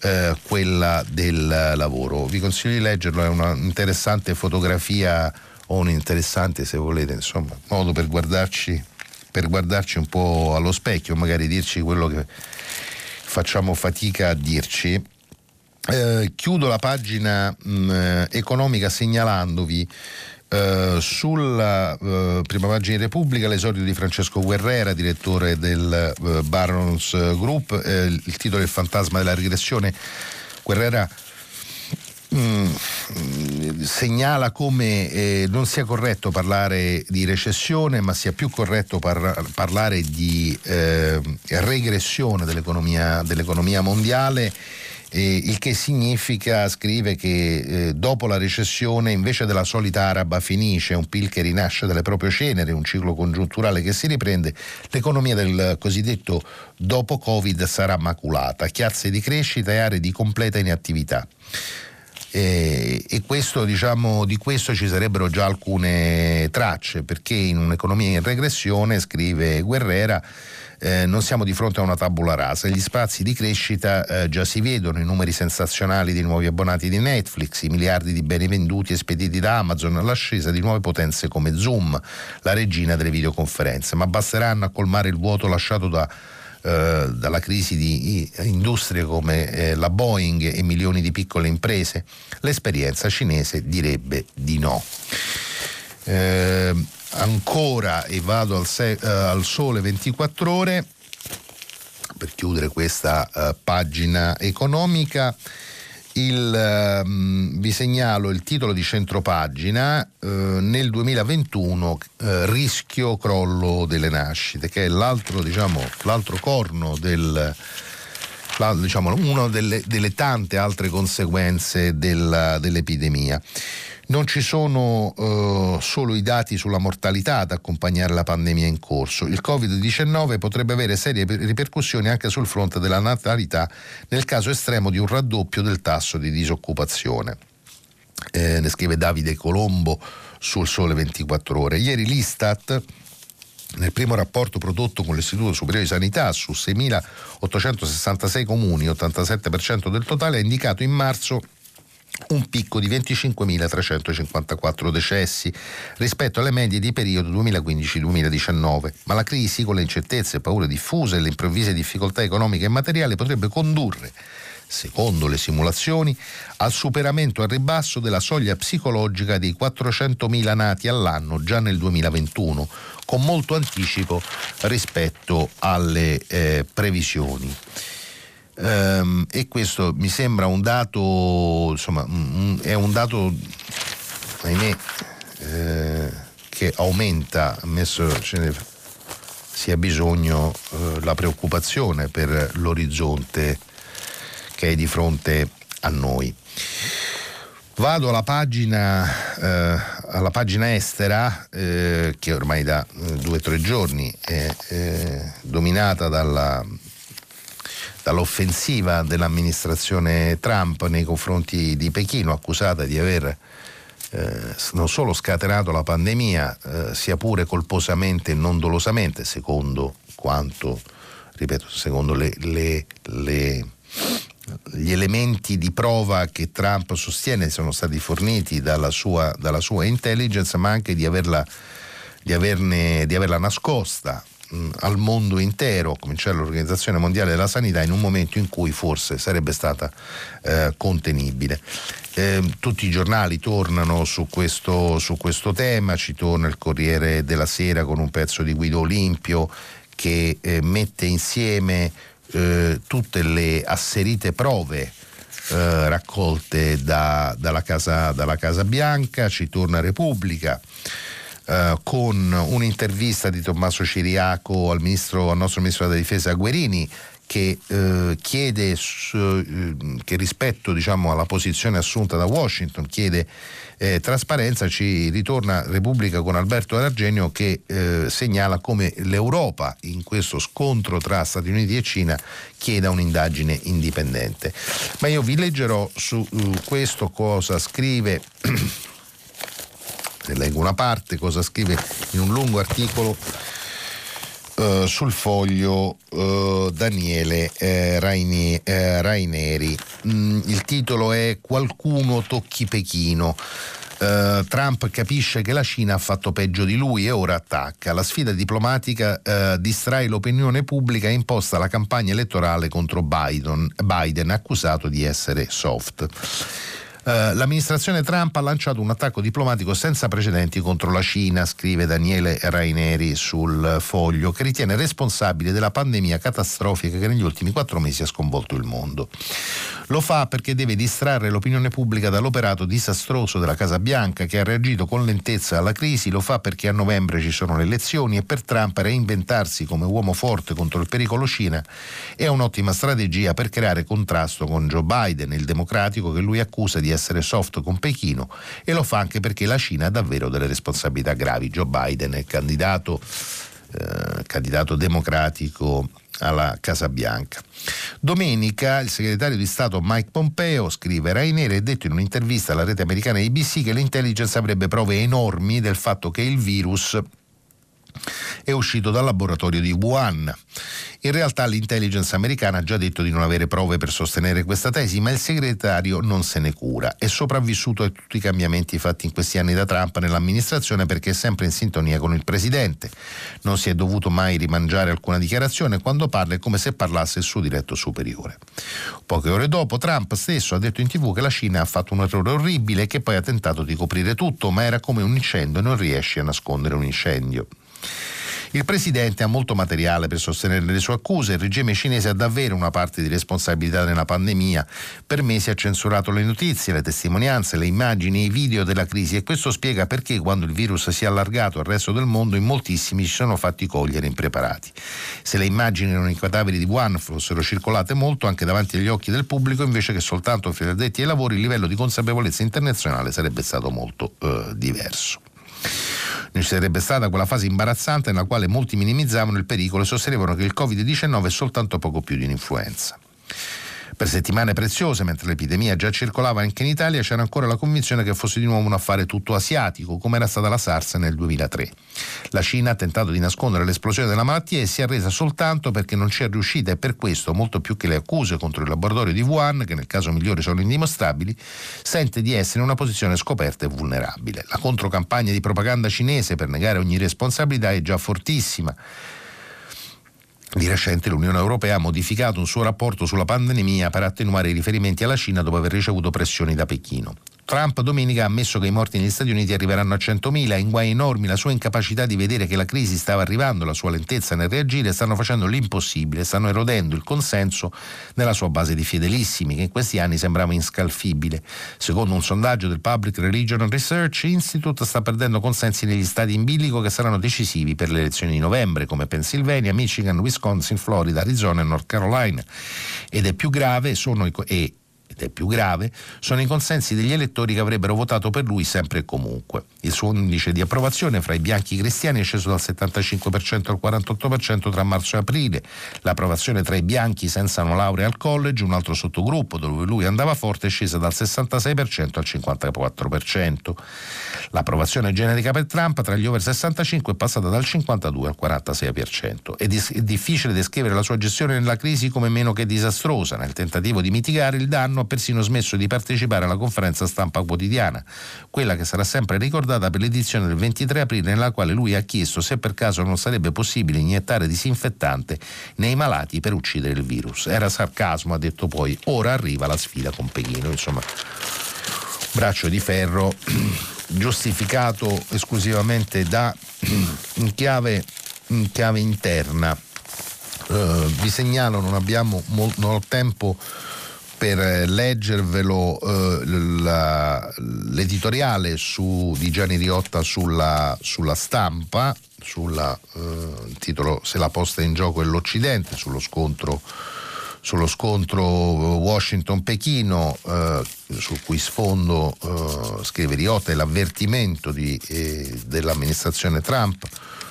eh, quella del lavoro. Vi consiglio di leggerlo, è una interessante fotografia o un interessante se volete, insomma, modo per guardarci, per guardarci un po' allo specchio, magari dirci quello che facciamo fatica a dirci eh, chiudo la pagina mh, mm, economica segnalandovi eh, sulla eh, prima pagina di Repubblica l'esordio di Francesco Guerrera, direttore del eh, Barons Group, eh, il titolo è Il fantasma della regressione. Guerrera Mm, segnala come eh, non sia corretto parlare di recessione, ma sia più corretto par- parlare di eh, regressione dell'economia, dell'economia mondiale eh, il che significa, scrive, che eh, dopo la recessione invece della solita araba finisce, un PIL che rinasce dalle proprie ceneri, un ciclo congiunturale che si riprende, l'economia del cosiddetto dopo Covid sarà maculata, chiazze di crescita e aree di completa inattività. Eh, e questo, diciamo, di questo ci sarebbero già alcune tracce, perché in un'economia in regressione, scrive Guerrera, eh, non siamo di fronte a una tabula rasa, gli spazi di crescita eh, già si vedono, i numeri sensazionali di nuovi abbonati di Netflix, i miliardi di beni venduti e spediti da Amazon, l'ascesa di nuove potenze come Zoom, la regina delle videoconferenze, ma basteranno a colmare il vuoto lasciato da eh, dalla crisi di industrie come eh, la Boeing e milioni di piccole imprese? L'esperienza cinese direbbe di no. Eh, ancora e vado al, se- uh, al sole 24 ore per chiudere questa uh, pagina economica. Il, uh, vi segnalo il titolo di centropagina eh, nel 2021 rischio crollo delle nascite che è l'altro, diciamo, l'altro corno del, la, diciamo, una delle, delle, tante altre conseguenze della, dell'epidemia. Non ci sono eh, solo i dati sulla mortalità ad accompagnare la pandemia in corso. Il Covid-19 potrebbe avere serie ripercussioni anche sul fronte della natalità nel caso estremo di un raddoppio del tasso di disoccupazione. Eh, ne scrive Davide Colombo sul Sole 24 Ore. Ieri l'Istat nel primo rapporto prodotto con l'Istituto Superiore di Sanità su 6.866 comuni, 87% del totale, ha indicato in marzo un picco di 25.354 decessi rispetto alle medie di periodo 2015-2019, ma la crisi con le incertezze paure diffuse e le improvvise difficoltà economiche e materiali potrebbe condurre secondo le simulazioni, al superamento al ribasso della soglia psicologica dei 400.000 nati all'anno già nel 2021, con molto anticipo rispetto alle eh, previsioni. Um, e questo mi sembra un dato, insomma, è un dato, ahimè, eh, che aumenta, ammesso ce ne sia bisogno, eh, la preoccupazione per l'orizzonte che è di fronte a noi. Vado alla pagina, eh, alla pagina estera, eh, che ormai da eh, due o tre giorni è eh, dominata dalla, dall'offensiva dell'amministrazione Trump nei confronti di Pechino, accusata di aver eh, non solo scatenato la pandemia, eh, sia pure colposamente e non dolosamente, secondo quanto, ripeto, secondo le, le, le gli elementi di prova che Trump sostiene sono stati forniti dalla sua, dalla sua intelligence, ma anche di averla, di averne, di averla nascosta mh, al mondo intero, a cominciare l'Organizzazione Mondiale della Sanità, in un momento in cui forse sarebbe stata eh, contenibile. Eh, tutti i giornali tornano su questo, su questo, tema, ci torna il Corriere della Sera con un pezzo di Guido Olimpio che eh, mette insieme eh, tutte le asserite prove eh, raccolte da, dalla, casa, dalla, casa, Bianca, ci torna Repubblica. Uh, con un'intervista di Tommaso Ciriaco al, ministro, al nostro ministro della difesa Guerini che uh, chiede uh, che rispetto diciamo, alla posizione assunta da Washington chiede eh, trasparenza ci ritorna Repubblica con Alberto Argenio che eh, segnala come l'Europa in questo scontro tra Stati Uniti e Cina chieda un'indagine indipendente. Ma io vi leggerò su uh, questo cosa scrive ne leggo una parte, cosa scrive in un lungo articolo uh, sul foglio uh, Daniele uh, Raini, Raineri. Mm, il titolo è Qualcuno tocchi Pechino. Uh, Trump capisce che la Cina ha fatto peggio di lui e ora attacca. La sfida diplomatica uh, distrae l'opinione pubblica e imposta la campagna elettorale contro Biden, Biden accusato di essere soft. Eh, l'amministrazione Trump ha lanciato un attacco diplomatico senza precedenti contro la Cina, scrive Daniele Raineri sul foglio, che ritiene responsabile della pandemia catastrofica che negli ultimi quattro mesi ha sconvolto il mondo. Lo fa perché deve distrarre l'opinione pubblica dall'operato disastroso della Casa Bianca che ha reagito con lentezza alla crisi, lo fa perché a novembre ci sono le elezioni e per Trump reinventarsi come uomo forte contro il pericolo Cina è un'ottima strategia per creare contrasto con Joe Biden, il democratico che lui accusa di essere soft con Pechino e lo fa anche perché la Cina ha davvero delle responsabilità gravi. Joe Biden è candidato, eh, candidato democratico alla Casa Bianca. Domenica il segretario di Stato Mike Pompeo, scrive Raineri, ha detto in un'intervista alla rete americana ABC che l'intelligence avrebbe prove enormi del fatto che il virus è uscito dal laboratorio di Wuhan. In realtà l'intelligence americana ha già detto di non avere prove per sostenere questa tesi, ma il segretario non se ne cura. È sopravvissuto a tutti i cambiamenti fatti in questi anni da Trump nell'amministrazione perché è sempre in sintonia con il presidente. Non si è dovuto mai rimangiare alcuna dichiarazione, quando parla è come se parlasse il suo diretto superiore. Poche ore dopo Trump stesso ha detto in tv che la Cina ha fatto un errore orribile e che poi ha tentato di coprire tutto, ma era come un incendio e non riesce a nascondere un incendio. Il presidente ha molto materiale per sostenere le sue accuse, il regime cinese ha davvero una parte di responsabilità nella pandemia. Per mesi ha censurato le notizie, le testimonianze, le immagini e i video della crisi e questo spiega perché quando il virus si è allargato al resto del mondo in moltissimi ci sono fatti cogliere impreparati. Se le immagini non inquadabili di Wuhan fossero circolate molto anche davanti agli occhi del pubblico invece che soltanto fra addetti ai lavori il livello di consapevolezza internazionale sarebbe stato molto eh, diverso. Non ci sarebbe stata quella fase imbarazzante nella quale molti minimizzavano il pericolo e sostenevano che il Covid-19 è soltanto poco più di un'influenza. Per settimane preziose, mentre l'epidemia già circolava anche in Italia, c'era ancora la convinzione che fosse di nuovo un affare tutto asiatico, come era stata la SARS nel 2003. La Cina ha tentato di nascondere l'esplosione della malattia e si è resa soltanto perché non ci è riuscita e per questo, molto più che le accuse contro il laboratorio di Wuhan, che nel caso migliore sono indimostrabili, sente di essere in una posizione scoperta e vulnerabile. La controcampagna di propaganda cinese per negare ogni responsabilità è già fortissima. Di recente l'Unione Europea ha modificato un suo rapporto sulla pandemia per attenuare i riferimenti alla Cina dopo aver ricevuto pressioni da Pechino. Trump domenica ha ammesso che i morti negli Stati Uniti arriveranno a 100.000, in guai enormi la sua incapacità di vedere che la crisi stava arrivando, la sua lentezza nel reagire stanno facendo l'impossibile, stanno erodendo il consenso nella sua base di fedelissimi, che in questi anni sembrava inscalfibile. Secondo un sondaggio del Public Religion Research Institute sta perdendo consensi negli stati in bilico che saranno decisivi per le elezioni di novembre, come Pennsylvania, Michigan, Wisconsin, Florida, Arizona e North Carolina. Ed è più grave sono i, e ed più grave, sono i consensi degli elettori che avrebbero votato per lui sempre e comunque. Il suo indice di approvazione fra i bianchi cristiani è sceso dal 75% al 48% tra marzo e aprile. L'approvazione tra i bianchi senza una laurea al college, un altro sottogruppo dove lui andava forte, è scesa dal 66% al 54%. L'approvazione generica per Trump tra gli over 65 è passata dal 52 al 46%. È, dis- è difficile descrivere la sua gestione nella crisi come meno che disastrosa. Nel tentativo di mitigare il danno ha persino smesso di partecipare alla conferenza stampa quotidiana, quella che sarà sempre ricordata per l'edizione del 23 aprile nella quale lui ha chiesto se per caso non sarebbe possibile iniettare disinfettante nei malati per uccidere il virus. Era sarcasmo, ha detto poi, ora arriva la sfida con Pechino. Insomma, braccio di ferro giustificato esclusivamente da in chiave, in chiave interna. Uh, vi segnalo, non abbiamo mol- non ho tempo per leggervelo eh, la, l'editoriale su, di Gianni Riotta sulla, sulla stampa, sul eh, titolo Se la posta in gioco è l'Occidente, sullo scontro, sullo scontro Washington-Pechino, eh, sul cui sfondo eh, scrive Riotta è l'avvertimento di, eh, dell'amministrazione Trump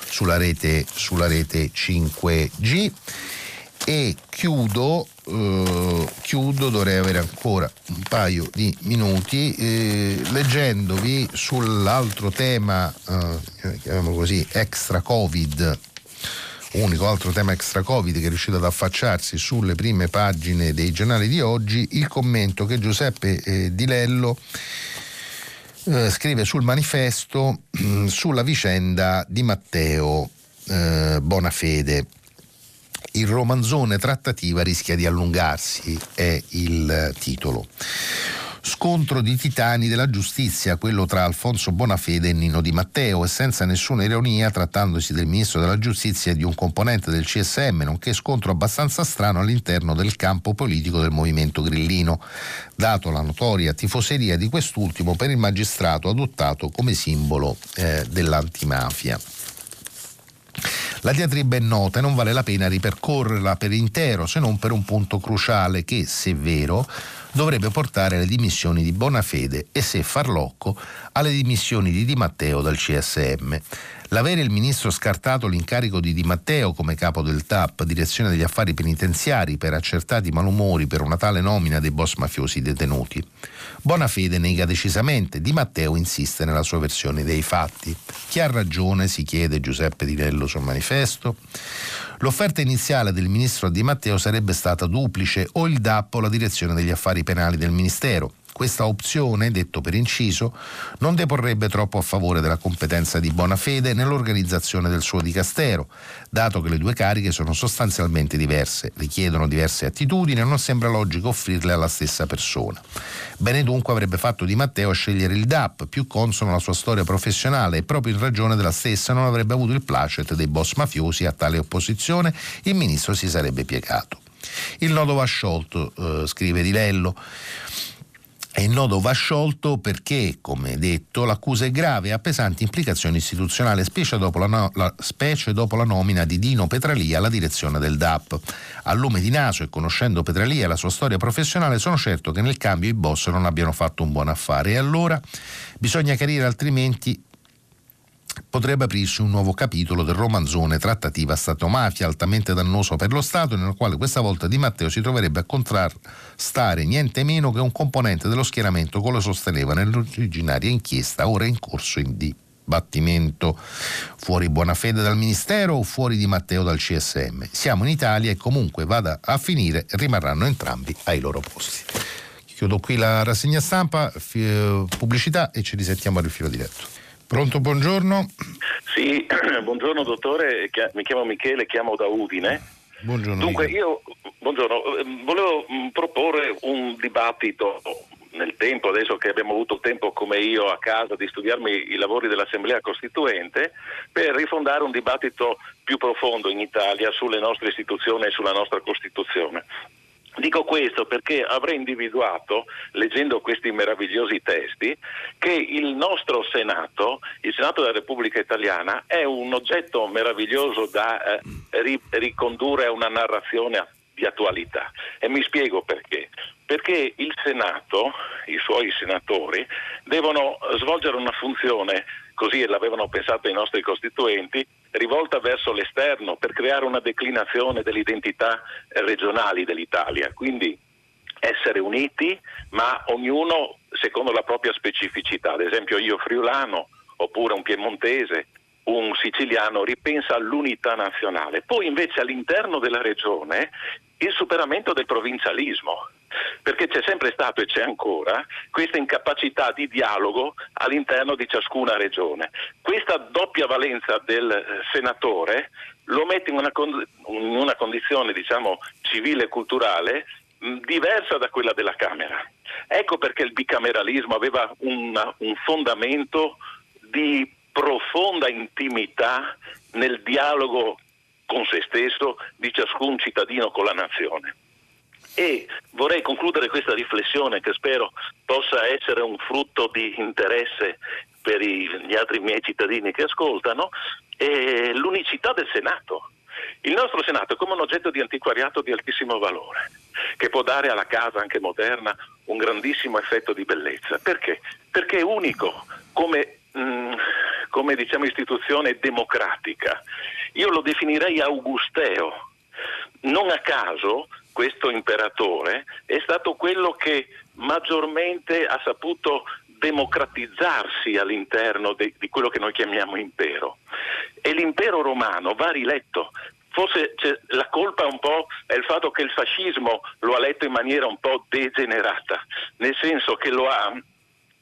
sulla rete, sulla rete 5G e chiudo, eh, chiudo, dovrei avere ancora un paio di minuti eh, leggendovi sull'altro tema, eh, chiamiamolo così, extra Covid, unico altro tema extra Covid che è riuscito ad affacciarsi sulle prime pagine dei giornali di oggi, il commento che Giuseppe eh, Di Lello eh, scrive sul manifesto mm, sulla vicenda di Matteo eh, Bonafede il romanzone trattativa rischia di allungarsi, è il titolo. Scontro di titani della giustizia, quello tra Alfonso Bonafede e Nino Di Matteo, e senza nessuna ironia, trattandosi del ministro della giustizia e di un componente del CSM, nonché scontro abbastanza strano all'interno del campo politico del movimento grillino, dato la notoria tifoseria di quest'ultimo per il magistrato adottato come simbolo eh, dell'antimafia. La diatriba è nota e non vale la pena ripercorrerla per intero, se non per un punto cruciale che, se vero, dovrebbe portare alle dimissioni di Bonafede e, se farlocco, alle dimissioni di Di Matteo dal CSM. L'avere il ministro scartato l'incarico di Di Matteo come capo del TAP, direzione degli affari penitenziari, per accertati malumori per una tale nomina dei boss mafiosi detenuti. Bonafede nega decisamente, Di Matteo insiste nella sua versione dei fatti. Chi ha ragione, si chiede Giuseppe Di Lello sul manifesto. L'offerta iniziale del ministro Di Matteo sarebbe stata duplice o il DAP o la direzione degli affari penali del Ministero. Questa opzione, detto per inciso, non deporrebbe troppo a favore della competenza di Bonafede nell'organizzazione del suo dicastero, dato che le due cariche sono sostanzialmente diverse, richiedono diverse attitudini e non sembra logico offrirle alla stessa persona. Bene dunque avrebbe fatto di Matteo scegliere il DAP, più consono alla sua storia professionale e proprio in ragione della stessa non avrebbe avuto il placet dei boss mafiosi a tale opposizione, il ministro si sarebbe piegato. Il nodo va sciolto, eh, scrive Di Lello. E il nodo va sciolto perché, come detto, l'accusa è grave e ha pesanti implicazioni istituzionali, specie dopo la, no, la, specie dopo la nomina di Dino Petralia alla direzione del DAP. A lume di naso e conoscendo Petralia e la sua storia professionale, sono certo che nel cambio i boss non abbiano fatto un buon affare. E allora bisogna chiarire altrimenti potrebbe aprirsi un nuovo capitolo del romanzone trattativa Stato-mafia altamente dannoso per lo Stato nel quale questa volta Di Matteo si troverebbe a contrastare niente meno che un componente dello schieramento che lo sosteneva nell'originaria inchiesta ora in corso in dibattimento. Fuori buona fede dal Ministero o fuori Di Matteo dal CSM? Siamo in Italia e comunque vada a finire rimarranno entrambi ai loro posti. Chiudo qui la rassegna stampa, pubblicità e ci risentiamo al filo diretto. Pronto, buongiorno. Sì, buongiorno dottore, mi chiamo Michele, chiamo da Udine. Buongiorno. Dunque io, buongiorno, ehm, volevo mm, proporre un dibattito nel tempo, adesso che abbiamo avuto tempo come io a casa di studiarmi i lavori dell'Assemblea Costituente, per rifondare un dibattito più profondo in Italia sulle nostre istituzioni e sulla nostra Costituzione. Dico questo perché avrei individuato, leggendo questi meravigliosi testi, che il nostro Senato, il Senato della Repubblica Italiana, è un oggetto meraviglioso da eh, ri- ricondurre a una narrazione di attualità. E mi spiego perché. Perché il Senato, i suoi senatori, devono svolgere una funzione così l'avevano pensato i nostri costituenti, rivolta verso l'esterno per creare una declinazione delle identità regionali dell'Italia. Quindi essere uniti, ma ognuno secondo la propria specificità. Ad esempio io friulano, oppure un piemontese, un siciliano ripensa all'unità nazionale. Poi invece all'interno della regione il superamento del provincialismo perché c'è sempre stato e c'è ancora questa incapacità di dialogo all'interno di ciascuna regione. Questa doppia valenza del eh, senatore lo mette in una, in una condizione diciamo, civile e culturale diversa da quella della Camera. Ecco perché il bicameralismo aveva una, un fondamento di profonda intimità nel dialogo con se stesso di ciascun cittadino con la nazione. E vorrei concludere questa riflessione che spero possa essere un frutto di interesse per gli altri miei cittadini che ascoltano, l'unicità del Senato. Il nostro Senato è come un oggetto di antiquariato di altissimo valore, che può dare alla casa anche moderna un grandissimo effetto di bellezza. Perché? Perché è unico come, mh, mm, come diciamo, istituzione democratica. Io lo definirei augusteo. Non a caso questo imperatore è stato quello che maggiormente ha saputo democratizzarsi all'interno de, di quello che noi chiamiamo impero. E l'impero romano va riletto. Forse la colpa un po' è il fatto che il fascismo lo ha letto in maniera un po' degenerata, nel senso che lo ha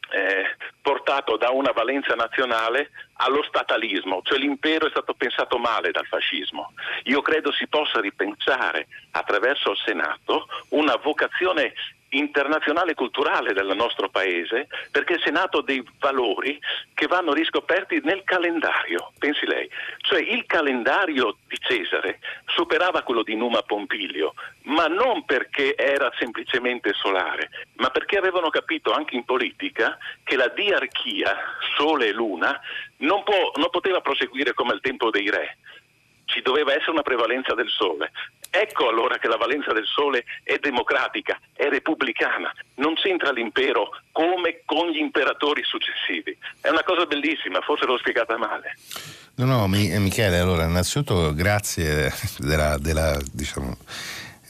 eh, portato da una valenza nazionale allo statalismo, cioè l'impero è stato pensato male dal fascismo. Io credo si possa ripensare attraverso il Senato una vocazione internazionale e culturale del nostro paese, perché il Senato ha dei valori che vanno riscoperti nel calendario, pensi lei. Cioè il calendario di Cesare superava quello di Numa Pompilio, ma non perché era semplicemente solare, ma perché avevano capito anche in politica che la diarchia, Sole e Luna, non, può, non poteva proseguire come al tempo dei re ci doveva essere una prevalenza del sole. Ecco allora che la valenza del sole è democratica, è repubblicana, non c'entra l'impero come con gli imperatori successivi. È una cosa bellissima, forse l'ho spiegata male. No, no, Michele, allora innanzitutto grazie della, della, diciamo,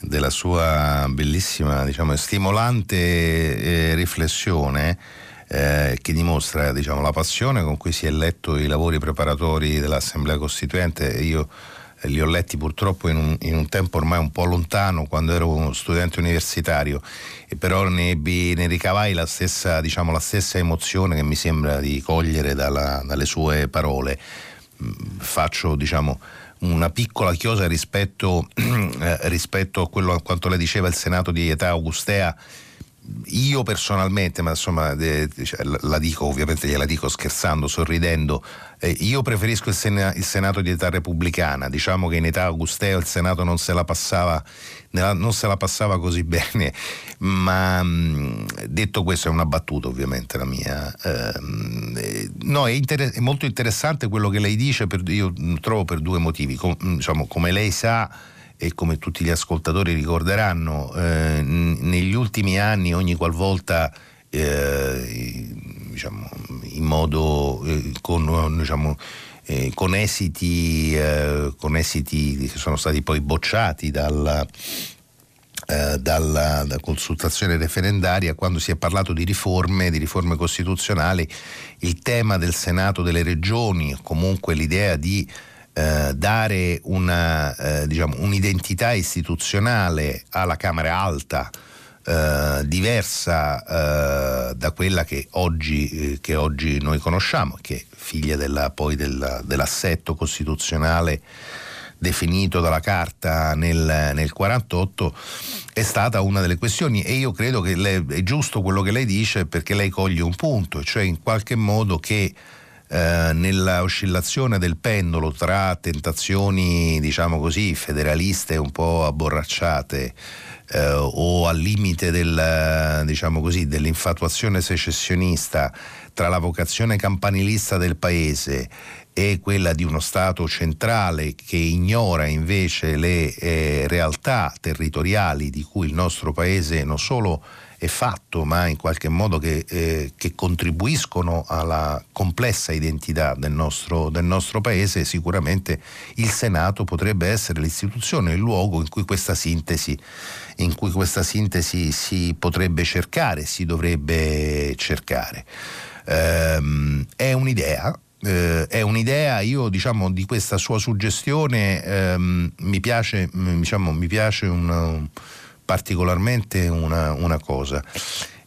della sua bellissima, diciamo, stimolante eh, riflessione. Eh, che dimostra diciamo, la passione con cui si è letto i lavori preparatori dell'Assemblea Costituente. Io li ho letti purtroppo in un, in un, tempo ormai un po' lontano, quando ero uno studente universitario, e però ne, ebbi, ne ricavai la stessa, diciamo, la stessa, emozione che mi sembra di cogliere dalla, dalle sue parole. Mm, faccio diciamo, una piccola chiosa rispetto, eh, rispetto a quello a quanto lei diceva il Senato di età augustea io personalmente, ma insomma cioè, la dico ovviamente gliela dico scherzando, sorridendo, eh, io preferisco il, Sena, il, Senato di età repubblicana, diciamo che in età augustea il Senato non se la passava, non se la passava così bene, ma mm, detto questo è una battuta ovviamente la mia. Ehm, eh, no, è, inter- è, molto interessante quello che lei dice, per, io trovo per due motivi, Com- diciamo, come lei sa e come tutti gli ascoltatori ricorderanno, eh, negli ultimi anni ogni qualvolta eh, diciamo, in modo eh, con, diciamo, eh, con, esiti, eh, con, esiti, che sono stati poi bocciati dalla, eh, dalla, dalla, consultazione referendaria, quando si è parlato di riforme, di riforme costituzionali, il tema del Senato delle regioni, comunque l'idea di eh, dare una, eh, diciamo, un'identità istituzionale alla Camera Alta eh, diversa eh, da quella che oggi, eh, che oggi, noi conosciamo, che è figlia della, poi della, dell'assetto costituzionale definito dalla Carta nel, nel 48 è stata una delle questioni. E io credo che lei, è giusto quello che lei dice perché lei coglie un punto, cioè in qualche modo che eh, nella oscillazione del pendolo tra tentazioni, diciamo così, federaliste un po' abborracciate eh, o al limite del, diciamo così, dell'infatuazione secessionista tra la vocazione campanilista del paese e quella di uno Stato centrale che ignora invece le eh, realtà territoriali di cui il nostro paese non solo è fatto, ma in qualche modo che, eh, che contribuiscono alla complessa identità del nostro, del nostro, paese, sicuramente il Senato potrebbe essere l'istituzione, il luogo in cui questa sintesi, in cui questa sintesi si potrebbe cercare, si dovrebbe cercare. Ehm, è un'idea, eh, è un'idea, io diciamo di questa sua suggestione ehm, mi piace, diciamo, mi piace un, particolarmente una, una cosa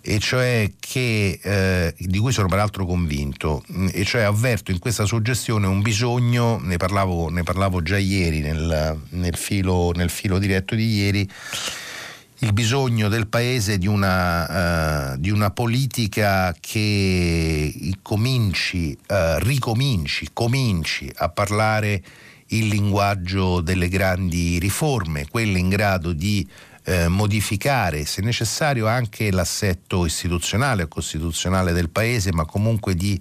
e cioè che, eh, di cui sono peraltro convinto, e cioè avverto in questa suggestione un bisogno, ne parlavo, ne parlavo già ieri nel, nel, filo, nel, filo, diretto di ieri, il bisogno del Paese di una, uh, di una politica che cominci, uh, ricominci, cominci a parlare il linguaggio delle grandi riforme, quelle in grado di eh, modificare, se necessario, anche l'assetto istituzionale o costituzionale del Paese, ma comunque di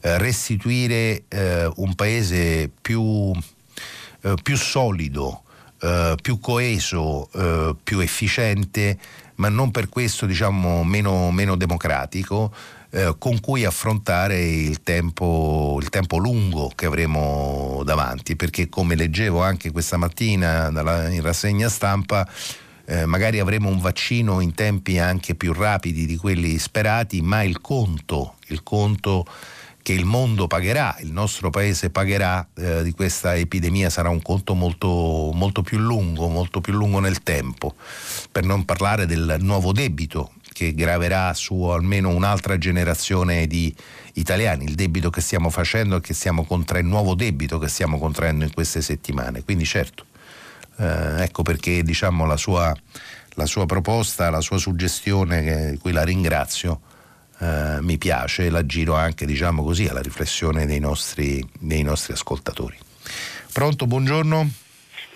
eh, restituire eh, un Paese più, eh, più solido, eh, più coeso, eh, più efficiente, ma non per questo diciamo, meno, meno democratico. con cui affrontare il tempo, il tempo, lungo che avremo davanti, perché come leggevo anche questa mattina in rassegna stampa, eh, magari avremo un vaccino in tempi anche più rapidi di quelli sperati, ma il conto, il conto che il mondo pagherà, il nostro paese pagherà eh, di questa epidemia sarà un conto molto, molto più lungo, molto più lungo nel tempo, per non parlare del nuovo debito che graverà su almeno un'altra generazione di italiani, il debito che stiamo facendo e che stiamo contraendo, il nuovo debito che stiamo contraendo in queste settimane. Quindi certo, eh, ecco perché diciamo, la, sua, la, sua, proposta, la sua suggestione, di cui la ringrazio, eh, mi piace e la giro anche diciamo così, alla riflessione dei nostri, dei nostri ascoltatori. Pronto, buongiorno.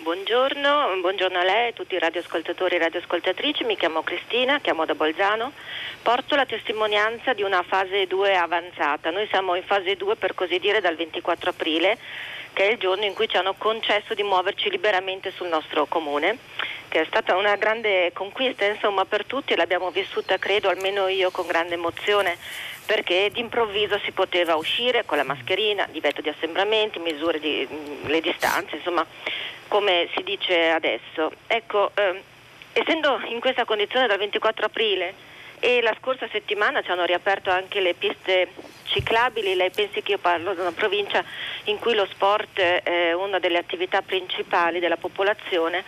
Buongiorno, buongiorno, a lei, a tutti i radioascoltatori e radioascoltatrici, mi chiamo Cristina, chiamo da Bolzano, porto la testimonianza di una fase 2 avanzata. Noi siamo in fase 2 per così dire dal 24 aprile che è il giorno in cui ci hanno concesso di muoverci liberamente sul nostro comune, che è stata una grande conquista insomma, per tutti, l'abbiamo vissuta credo almeno io con grande emozione perché d'improvviso si poteva uscire con la mascherina, divieto di assembramenti, misure di mm, le distanze, insomma come si dice adesso. Ecco, eh, essendo in questa condizione dal 24 aprile e la scorsa settimana ci hanno riaperto anche le piste ciclabili, lei pensi che io parlo di una provincia in cui lo sport è una delle attività principali della popolazione,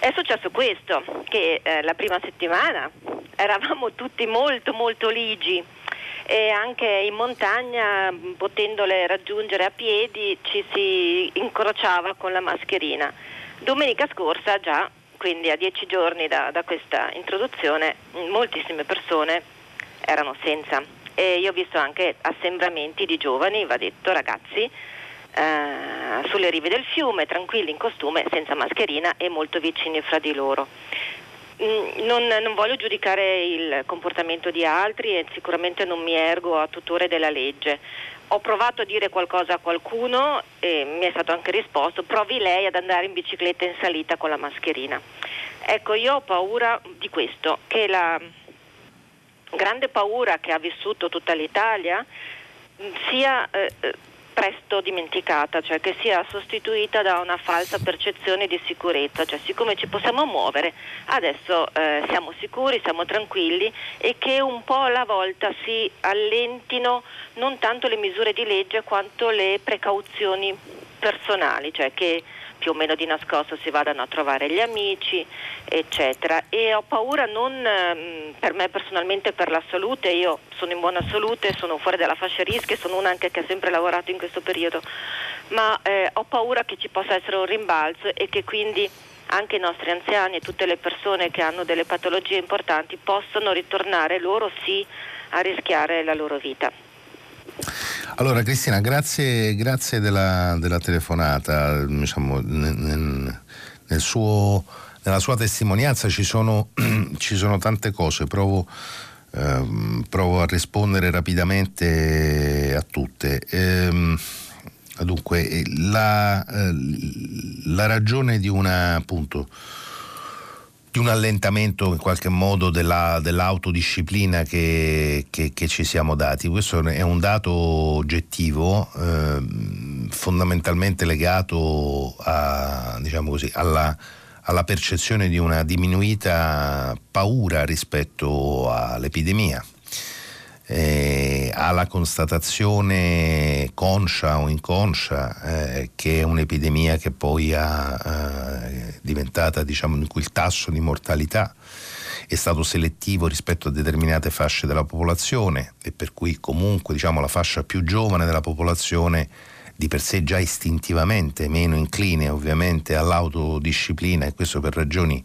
è successo questo, che eh, la prima settimana eravamo tutti molto molto ligi e anche in montagna, potendole raggiungere a piedi, ci si incrociava con la mascherina. Domenica scorsa già quindi a dieci giorni da, da questa introduzione moltissime persone erano senza e io ho visto anche assembramenti di giovani, va detto ragazzi, eh, sulle rive del fiume, tranquilli in costume, senza mascherina e molto vicini fra di loro. Mm, non, non, voglio giudicare il comportamento di altri e sicuramente non mi ergo a tutore della legge. Ho provato a dire qualcosa a qualcuno e mi è stato anche risposto, provi lei ad andare in bicicletta in salita con la mascherina. Ecco, io ho paura di questo, che la grande paura che ha vissuto tutta l'Italia sia eh, presto dimenticata, cioè che sia sostituita da una falsa percezione di sicurezza, cioè siccome ci possiamo muovere adesso eh, siamo sicuri, siamo tranquilli e che un po' alla volta si allentino non tanto le misure di legge quanto le precauzioni personali, cioè che più o meno di nascosto si vadano a trovare gli amici, eccetera. E ho paura non ehm, per me personalmente per la salute, io sono in buona salute, sono fuori dalla fascia rischio, sono una anche che ha sempre lavorato in questo periodo, ma eh, ho paura che ci possa essere un rimbalzo e che quindi anche i nostri anziani e tutte le persone che hanno delle patologie importanti possano ritornare loro sì a rischiare la loro vita. Allora Cristina, grazie, grazie della, della, telefonata. Diciamo, nel, nel suo, nella sua testimonianza ci sono, ci sono tante cose, provo, ehm, provo, a rispondere rapidamente a tutte. Ehm, dunque, la, eh, la ragione di una appunto di un allentamento in qualche modo della, dell'autodisciplina che, che, che, ci siamo dati. Questo è un dato oggettivo eh, fondamentalmente legato a, diciamo così, alla, alla percezione di una diminuita paura rispetto all'epidemia eh, alla constatazione conscia o inconscia eh, che è un'epidemia che poi è eh, diventata diciamo in cui il tasso di mortalità è stato selettivo rispetto a determinate fasce della popolazione e per cui comunque diciamo la fascia più giovane della popolazione di per sé già istintivamente meno incline ovviamente all'autodisciplina e questo per ragioni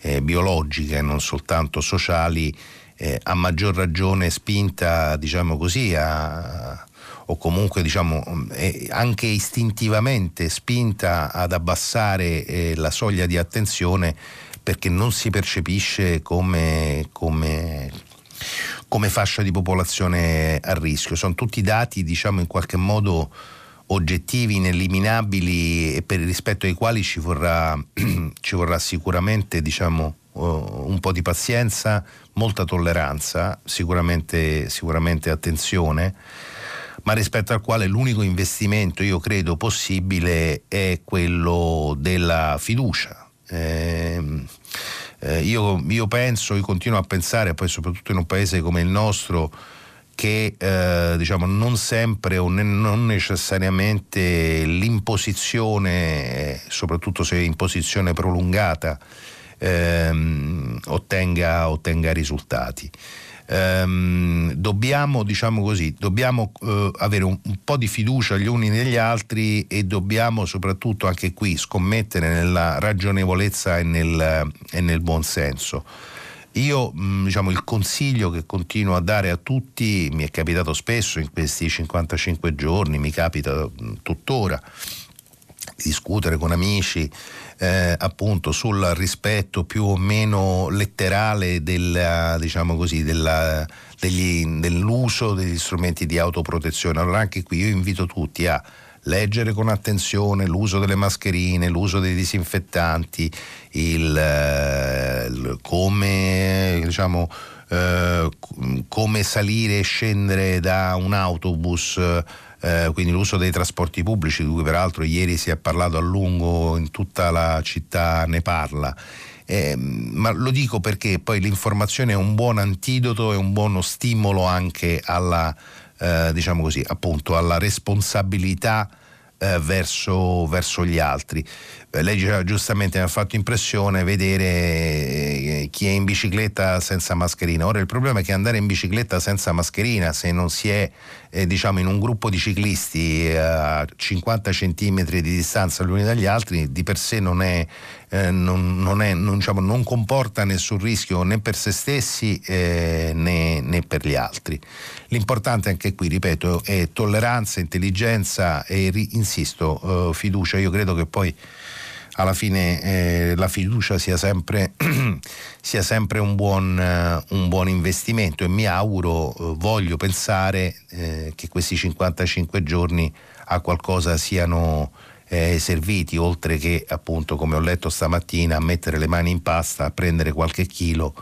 eh, biologiche e non soltanto sociali eh, a maggior ragione spinta, diciamo così, a, o comunque diciamo, eh, anche istintivamente spinta ad abbassare eh, la soglia di attenzione perché non si percepisce come, come, come, fascia di popolazione a rischio. Sono tutti dati diciamo, in qualche modo oggettivi, ineliminabili e per il rispetto ai quali ci vorrà, ci vorrà sicuramente diciamo, un po' di pazienza, molta tolleranza, sicuramente, sicuramente attenzione, ma rispetto al quale l'unico investimento, io credo, possibile è quello della fiducia. Eh, eh, io, io, penso, io continuo a pensare, poi soprattutto in un paese come il nostro, che eh, diciamo, non sempre o ne, non necessariamente l'imposizione, soprattutto se è imposizione prolungata, ehm, ottenga, ottenga, risultati. Ehm, dobbiamo, diciamo così, dobbiamo eh, avere un, un, po' di fiducia gli uni negli altri e dobbiamo soprattutto anche qui scommettere nella ragionevolezza e nel, e nel buon senso. Io mm, diciamo, il consiglio che continuo a dare a tutti, mi è capitato spesso in questi 55 giorni, mi capita mm, tuttora, discutere con amici eh, appunto sul rispetto più o meno letterale della, diciamo così, della, degli, dell'uso degli strumenti di autoprotezione. Allora anche qui io invito tutti a leggere con attenzione l'uso delle mascherine, l'uso dei disinfettanti, il, eh, il come diciamo eh, come salire e scendere da un autobus eh, quindi l'uso dei trasporti pubblici, di cui peraltro ieri si è parlato a lungo, in tutta la città ne parla. Eh, ma lo dico perché poi l'informazione è un buon antidoto e un buono stimolo anche alla, eh, diciamo così, appunto, alla responsabilità eh, verso, verso, gli altri. Eh, lei giustamente mi ha fatto impressione vedere eh, chi è in bicicletta senza mascherina. Ora il problema è che andare in bicicletta senza mascherina, se non si è eh, diciamo in un gruppo di ciclisti eh, a 50 cm di distanza gli uni dagli altri, di per sé non, è, eh, non, non, è, non, diciamo, comporta nessun rischio né per se stessi né, né per gli altri. L'importante anche qui, ripeto, è tolleranza, intelligenza e, insisto, fiducia. Io credo che poi alla fine eh, la fiducia sia sempre, sia sempre un, buon, uh, un, buon, investimento e mi auguro, uh, voglio pensare eh, che questi 55 giorni a qualcosa siano eh, serviti, oltre che appunto come ho letto stamattina a mettere le mani in pasta, a prendere qualche chilo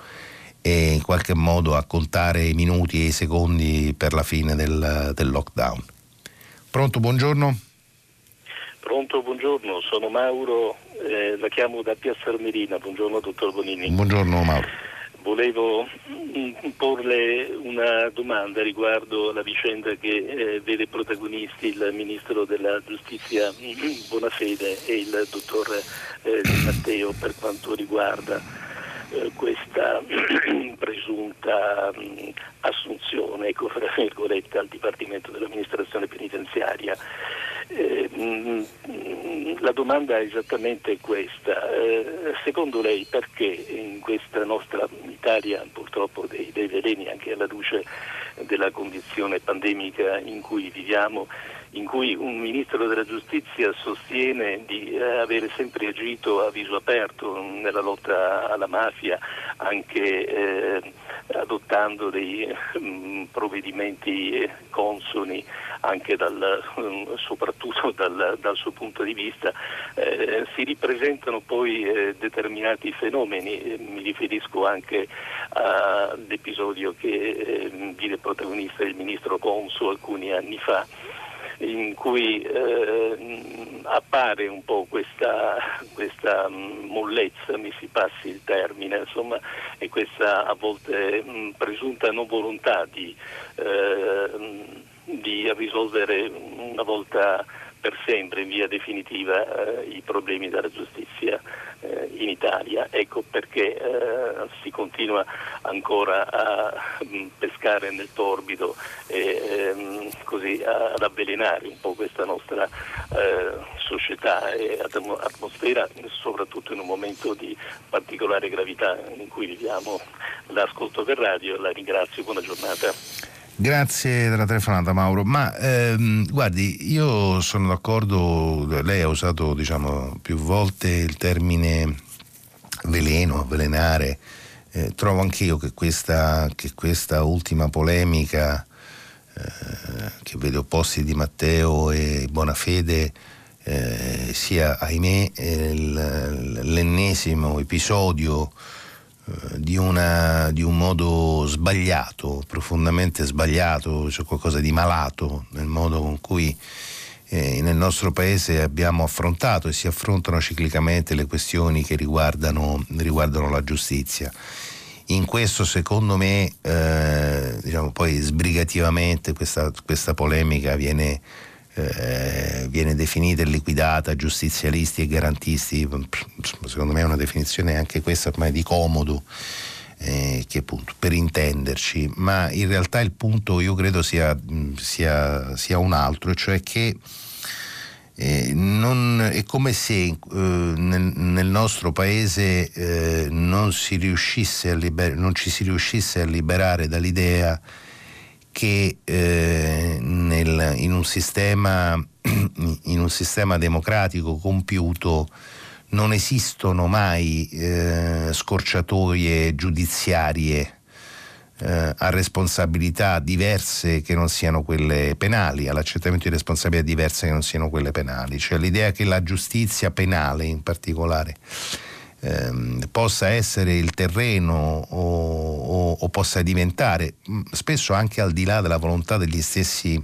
e in qualche modo a contare i minuti e i secondi per la fine del, del lockdown. Pronto, buongiorno. Pronto, buongiorno, sono Mauro, eh, la chiamo da Piazza Armerina, buongiorno dottor Bonini. Buongiorno Mauro. Volevo mm, porle una domanda riguardo la vicenda che eh, vede protagonisti il Ministro della Giustizia mm, Bonafede e il Dottor eh, Matteo per quanto riguarda eh, questa presunta mh, assunzione ecco, al Dipartimento dell'amministrazione penitenziaria. Eh, mh, la domanda è esattamente questa. Eh, secondo lei perché in questa nostra Italia purtroppo dei, dei veleni anche alla luce della condizione pandemica in cui viviamo in cui un ministro della giustizia sostiene di eh, avere sempre agito a viso aperto nella lotta alla mafia, anche eh, adottando dei mm, provvedimenti consoni anche dal, mh, soprattutto dal, dal, suo punto di vista, eh, si ripresentano poi eh, determinati fenomeni, mi riferisco anche all'episodio che eh, vide protagonista il ministro Conso alcuni anni fa in cui eh, appare un po' questa, questa, mm, mollezza, mi si passi il termine, insomma, e questa a volte mh, mm, presunta non volontà di, eh, di risolvere una volta per sempre in via definitiva eh, i problemi della giustizia eh, in Italia. Ecco perché eh, si continua ancora a mh, mm, pescare nel torbido e ehm, così ad avvelenare un po' questa nostra eh, società e atmosfera, soprattutto in un momento di particolare gravità in cui viviamo. L'ascolto per radio, la ringrazio, buona giornata. Grazie della telefonata Mauro, ma ehm, guardi, io sono d'accordo, lei ha usato diciamo, più volte il termine veleno, avvelenare, eh, trovo anch'io che questa, che questa ultima polemica eh, che vede opposti di Matteo e Bonafede eh, sia, ahimè, l'ennesimo episodio di, una, di, un modo sbagliato, profondamente sbagliato, c'è cioè qualcosa di malato nel modo con cui eh, nel nostro paese abbiamo affrontato e si affrontano ciclicamente le questioni che riguardano, riguardano la giustizia. In questo secondo me, eh, diciamo poi sbrigativamente questa, questa polemica viene eh, viene definita e liquidata giustizialisti e garantisti, secondo me è una definizione anche questa ormai di comodo, eh, che appunto per intenderci, ma in realtà il punto io credo sia, sia, sia un altro, cioè che eh, non, è come se eh, nel, nel, nostro paese eh, non, si liber- non, ci si riuscisse a liberare dall'idea che eh, nel, in, un sistema, in, un sistema, democratico compiuto non esistono mai eh, scorciatoie giudiziarie eh, a responsabilità diverse che non siano quelle penali, all'accertamento di responsabilità diverse che non siano quelle penali, cioè l'idea che la giustizia penale in particolare ehm, possa essere il terreno o, o, o, possa diventare, mm, spesso anche al di là della volontà degli stessi,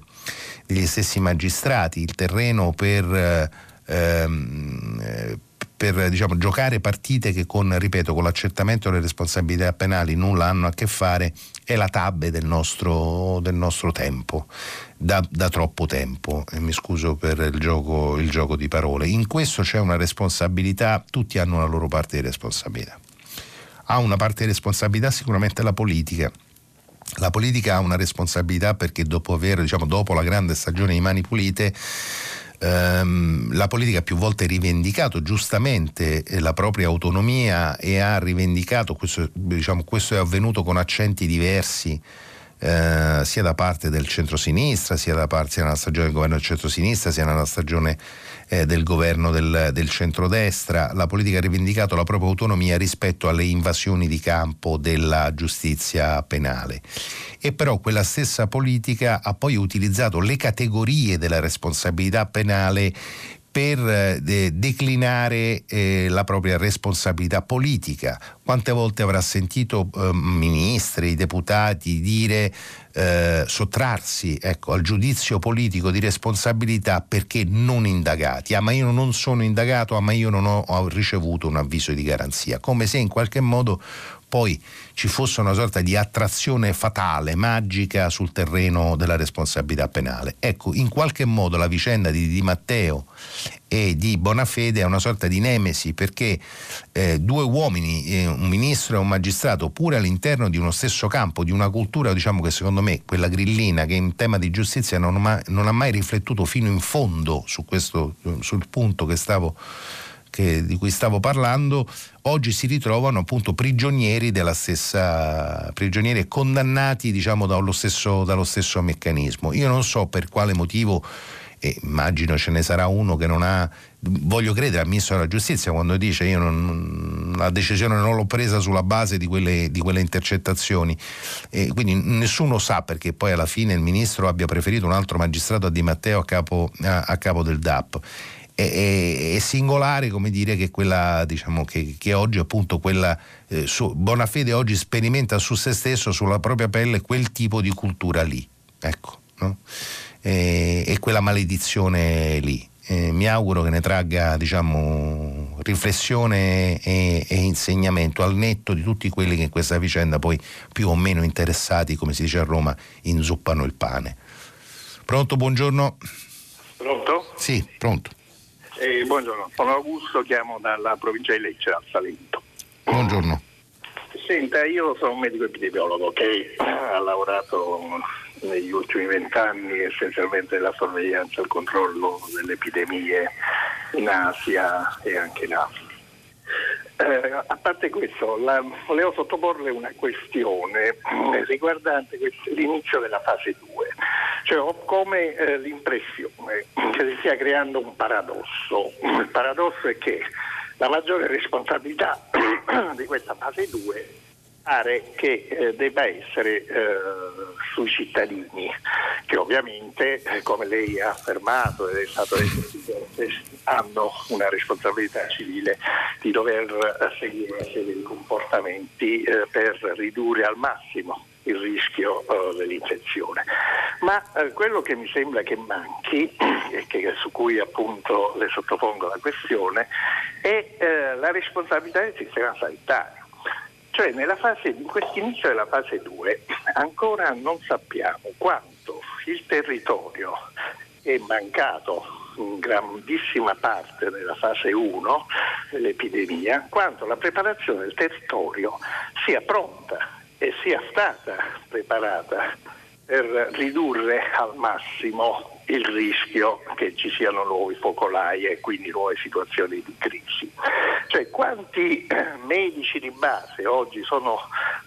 degli stessi magistrati, il terreno per, ehm, eh, per diciamo, giocare partite che con, ripeto, con l'accertamento delle responsabilità penali nulla hanno a che fare, è la tabbe del nostro, del nostro tempo da, da, troppo tempo, e mi scuso per il gioco, il gioco di parole. In questo c'è una responsabilità, tutti hanno la loro parte di responsabilità. Ha una parte di responsabilità sicuramente la politica. La politica ha una responsabilità perché dopo, aver, diciamo, dopo la grande stagione di mani pulite ehm, la politica ha più volte rivendicato giustamente la propria autonomia e ha rivendicato, questo, diciamo, questo è avvenuto con accenti diversi, eh, sia da parte del centro-sinistra, sia, da parte, sia nella stagione del governo del centro-sinistra, sia nella stagione eh, del governo del, del centrodestra. La politica ha rivendicato la propria autonomia rispetto alle invasioni di campo della giustizia penale. E però quella stessa politica ha poi utilizzato le categorie della responsabilità penale per eh, declinare eh, la propria responsabilità politica. Quante volte avrà sentito eh, ministri, deputati dire eh, sottrarsi ecco, al giudizio politico di responsabilità perché non indagati. Ah, ma io non sono indagato, ah, ma io non ho, ho ricevuto un avviso di garanzia. Come se in qualche modo poi ci fosse una sorta di attrazione fatale, magica sul terreno della responsabilità penale. Ecco, in qualche modo la vicenda di Di Matteo e di Bonafede è una sorta di nemesi perché eh, due uomini, eh, un ministro e un magistrato, pure all'interno di uno stesso campo, di una cultura, diciamo che secondo me, quella grillina, che in tema di giustizia non, ma, non ha mai riflettuto fino in fondo su questo, sul punto che stavo che, di cui stavo parlando, oggi si ritrovano appunto prigionieri della stessa, prigionieri e condannati diciamo dallo stesso, dallo stesso meccanismo. Io non so per quale motivo e immagino ce ne sarà uno che non ha voglio credere al ministro della giustizia quando dice io non, la decisione non l'ho presa sulla base di quelle, di quelle intercettazioni e quindi nessuno sa perché poi alla fine il ministro abbia preferito un altro magistrato a Di Matteo a capo, a, a capo del DAP è, è, singolare come dire che quella diciamo che, che oggi appunto quella eh, su, Bonafede oggi sperimenta su se stesso sulla propria pelle quel tipo di cultura lì ecco no? e, e, quella maledizione lì. Eh, mi auguro che ne tragga diciamo riflessione e, e, insegnamento al netto di tutti quelli che in questa vicenda poi più o meno interessati come si dice a Roma inzuppano il pane. Pronto? Buongiorno. Pronto? sì pronto eh, buongiorno, sono Augusto, chiamo dalla provincia di Lecce, al Salento. Buongiorno. Senta, io sono un medico epidemiologo che ha lavorato negli ultimi vent'anni essenzialmente nella sorveglianza e il controllo delle epidemie in Asia e anche in Africa. Eh, a parte questo, la, volevo sottoporle una questione eh, riguardante l'inizio della fase 2. Cioè, ho come eh, l'impressione che si stia creando un paradosso. Il paradosso è che la maggiore responsabilità di questa fase 2 pare che eh, debba essere eh, sui cittadini, che ovviamente, eh, come lei ha affermato ed è stato detto, hanno una responsabilità civile di dover eh, seguire una serie di comportamenti eh, per ridurre al massimo il rischio uh, dell'infezione. Ma uh, quello che mi sembra che manchi, e che, su cui appunto le sottopongo la questione, è uh, la responsabilità del sistema sanitario. Cioè fase, in quest'inizio della fase 2 ancora non sappiamo quanto il territorio è mancato in grandissima parte nella fase 1 dell'epidemia, quanto la preparazione del territorio sia pronta e sia stata preparata per ridurre al massimo il rischio che ci siano nuovi focolai e quindi nuove situazioni di crisi. Cioè quanti eh, medici di base oggi sono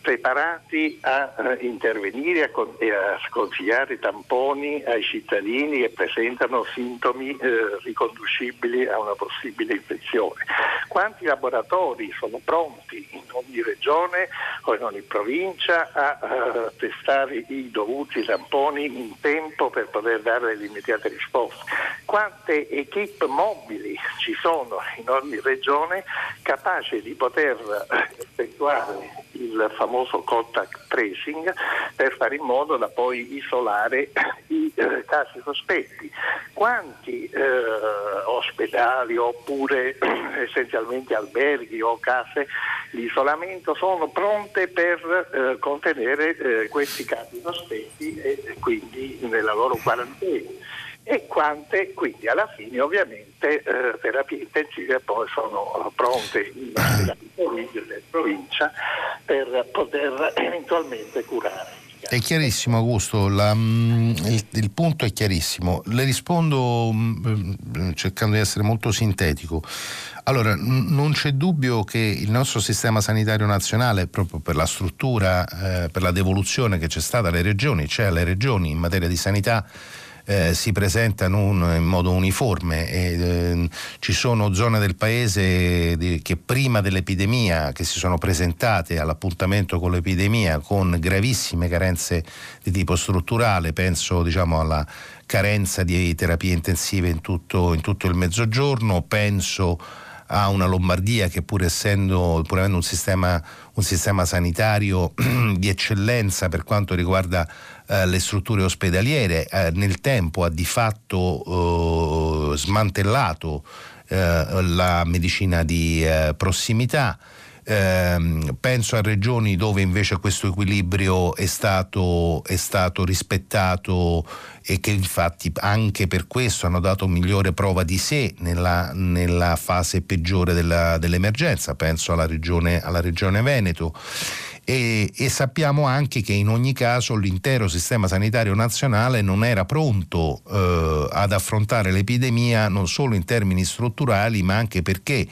preparati a eh, intervenire e a sconsigliare tamponi ai cittadini che presentano sintomi eh, riconducibili a una possibile infezione? Quanti laboratori sono pronti in ogni regione o in ogni provincia a testare i dovuti tamponi in tempo per poter dare le immediate risposte. Quante equip mobili ci sono in ogni regione capaci di poter effettuare il famoso contact tracing per fare in modo da poi isolare i eh, casi sospetti. Quanti eh, ospedali oppure essenzialmente alberghi o case di isolamento sono pronte per eh, contenere eh, questi casi sospetti e quindi nella loro quarantena? E quante quindi alla fine ovviamente eh, terapie intensive poi sono pronte in provincia per poter eventualmente curare. È chiarissimo Augusto, la, mm, il, il, punto è chiarissimo. Le rispondo mh, mm, cercando di essere molto sintetico. Allora, non c'è dubbio che il nostro sistema sanitario nazionale, proprio per la struttura, eh, per la devoluzione che c'è stata alle regioni, c'è alle regioni in materia di sanità, eh, si presentano un, in modo uniforme. E, eh, ci sono zone del paese di, che prima dell'epidemia, che si sono presentate all'appuntamento con l'epidemia con gravissime carenze di tipo strutturale, penso diciamo, alla carenza di terapie intensive in tutto, in tutto il mezzogiorno, penso a una Lombardia che pur essendo pur avendo un sistema, un sistema sanitario di eccellenza per quanto riguarda eh, le strutture ospedaliere, eh, nel tempo ha di fatto eh, smantellato eh, la medicina di eh, prossimità. Eh, penso a regioni dove invece questo equilibrio è stato, è stato rispettato e che infatti anche per questo hanno dato migliore prova di sé nella, nella fase peggiore della, dell'emergenza, penso alla regione, alla regione Veneto. E, e, sappiamo anche che in ogni caso l'intero sistema sanitario nazionale non era pronto eh, ad affrontare l'epidemia non solo in termini strutturali ma anche perché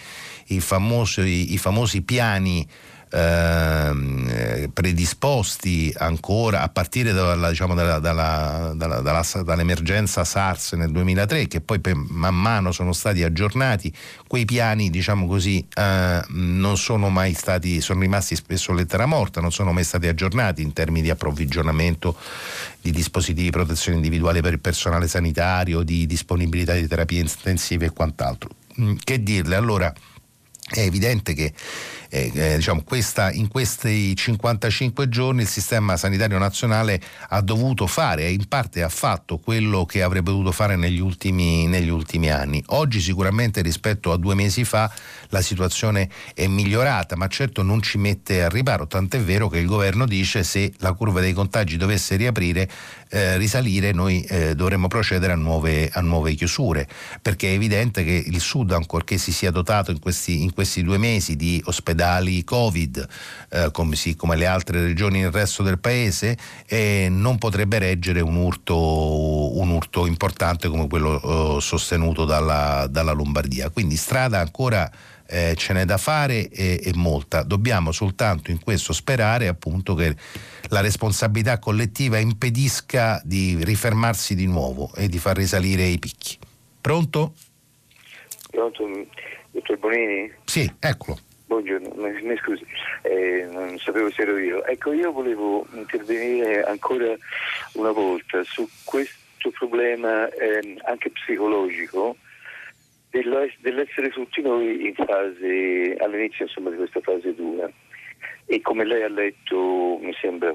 i famosi, i famosi piani eh, predisposti ancora a partire dalla, diciamo, dalla, dalla, dall'emergenza SARS nel 2003 che poi man mano sono stati aggiornati, quei piani diciamo così eh, non sono mai stati, sono rimasti spesso lettera morta, non sono mai stati aggiornati in termini di approvvigionamento di dispositivi di protezione individuale per il personale sanitario, di disponibilità di terapie intensive e quant'altro. Mm, che dirle? Allora, è evidente che eh, eh, diciamo, questa, in questi 55 giorni il sistema sanitario nazionale ha dovuto fare e in parte ha fatto quello che avrebbe dovuto fare negli ultimi, negli ultimi anni. Oggi sicuramente rispetto a due mesi fa la situazione è migliorata, ma certo non ci mette a riparo, tant'è vero che il governo dice se la curva dei contagi dovesse riaprire, eh, risalire, noi eh, dovremmo procedere a nuove, a nuove, chiusure, perché è evidente che il Sud, ancorché si sia dotato in questi, in questi due mesi di ospedali Covid, eh, come, sì, come, le altre regioni nel resto del paese, non potrebbe reggere un urto, un urto importante come quello eh, sostenuto dalla, dalla Lombardia. Quindi strada ancora eh, ce n'è da fare e, e, molta. Dobbiamo soltanto in questo sperare appunto che la responsabilità collettiva impedisca di rifermarsi di nuovo e di far risalire i picchi. Pronto? Pronto, dottor Bonini? Sì, eccolo. Buongiorno, mi, scusi, eh, non sapevo se ero io. Ecco, io volevo intervenire ancora una volta su questo problema eh, anche psicologico dell'essere tutti noi fase, all'inizio insomma, di questa fase dura. E come lei ha letto, mi sembra,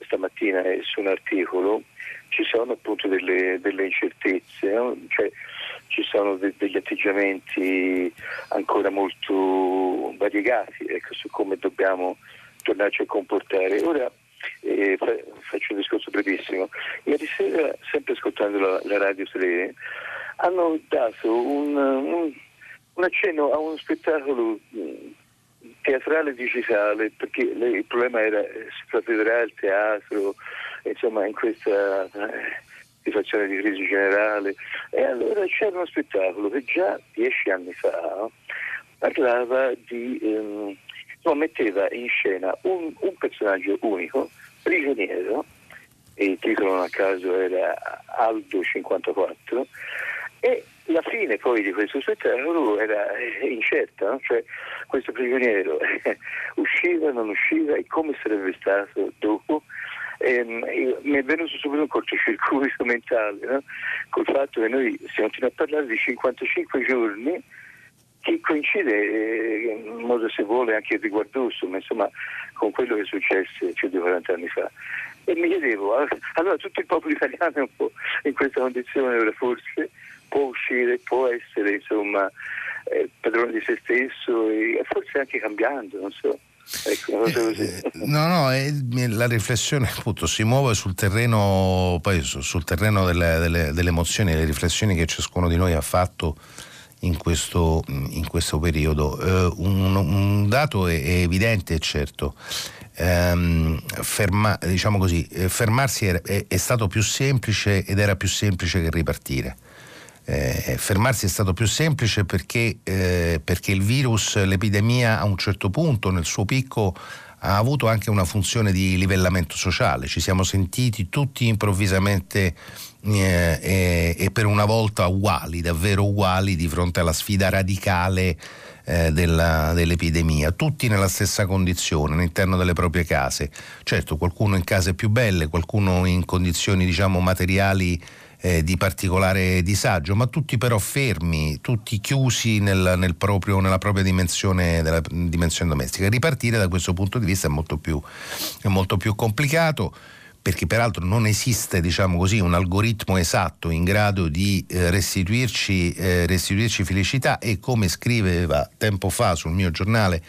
stamattina su un articolo, ci sono appunto delle, delle incertezze, no? cioè, ci sono de- degli atteggiamenti ancora molto variegati ecco, su come dobbiamo tornarci a comportare. Ora eh, fa- faccio un discorso brevissimo. Ieri sera, sempre ascoltando la, la radio 3, hanno dato un, un, un accenno a uno spettacolo mm, teatrale digitale perché il problema era si federale il teatro insomma in questa eh, situazione di crisi generale. E allora c'era uno spettacolo che già dieci anni fa parlava di ehm, no, metteva in scena un, un personaggio unico prigioniero e il titolo a caso era Aldo 54 e la fine poi di questo spettacolo era eh, incerta, no? cioè questo prigioniero usciva, non usciva e come sarebbe stato dopo. Ehm, mi è venuto subito un cortocircuito mentale no? col fatto che noi stiamo a parlare di 55 giorni che coincide eh, in modo se vuole anche riguardoso, ma insomma con quello che è successo più di 40 anni fa. E mi chiedevo, allora tutto il popolo italiano è un po' in questa condizione ora forse può uscire, può essere insomma eh, padrone di se stesso e forse anche cambiando, non so. Ecco, eh, no, no, è, la riflessione appunto si muove sul terreno, poi sul terreno delle, delle, delle emozioni, le riflessioni che ciascuno di noi ha fatto in questo, in questo periodo. Uh, un, un, dato è, è evidente e certo. Um, ferma, diciamo così, fermarsi è, è, è stato più semplice ed era più semplice che ripartire eh, fermarsi è stato più semplice perché, eh, perché il virus, l'epidemia a un certo punto nel suo picco ha avuto anche una funzione di livellamento sociale, ci siamo sentiti tutti improvvisamente eh, e, e, per una volta uguali, davvero uguali di fronte alla sfida radicale eh, della, dell'epidemia, tutti nella stessa condizione all'interno delle proprie case. Certo, qualcuno in case più belle, qualcuno in condizioni diciamo materiali eh, di particolare disagio, ma tutti però fermi, tutti chiusi nel, nel proprio, nella propria dimensione, della dimensione domestica. Ripartire da questo punto di vista è molto più, è molto più complicato perché peraltro non esiste diciamo così, un algoritmo esatto in grado di eh, restituirci, eh, restituirci, felicità e come scriveva tempo fa sul mio giornale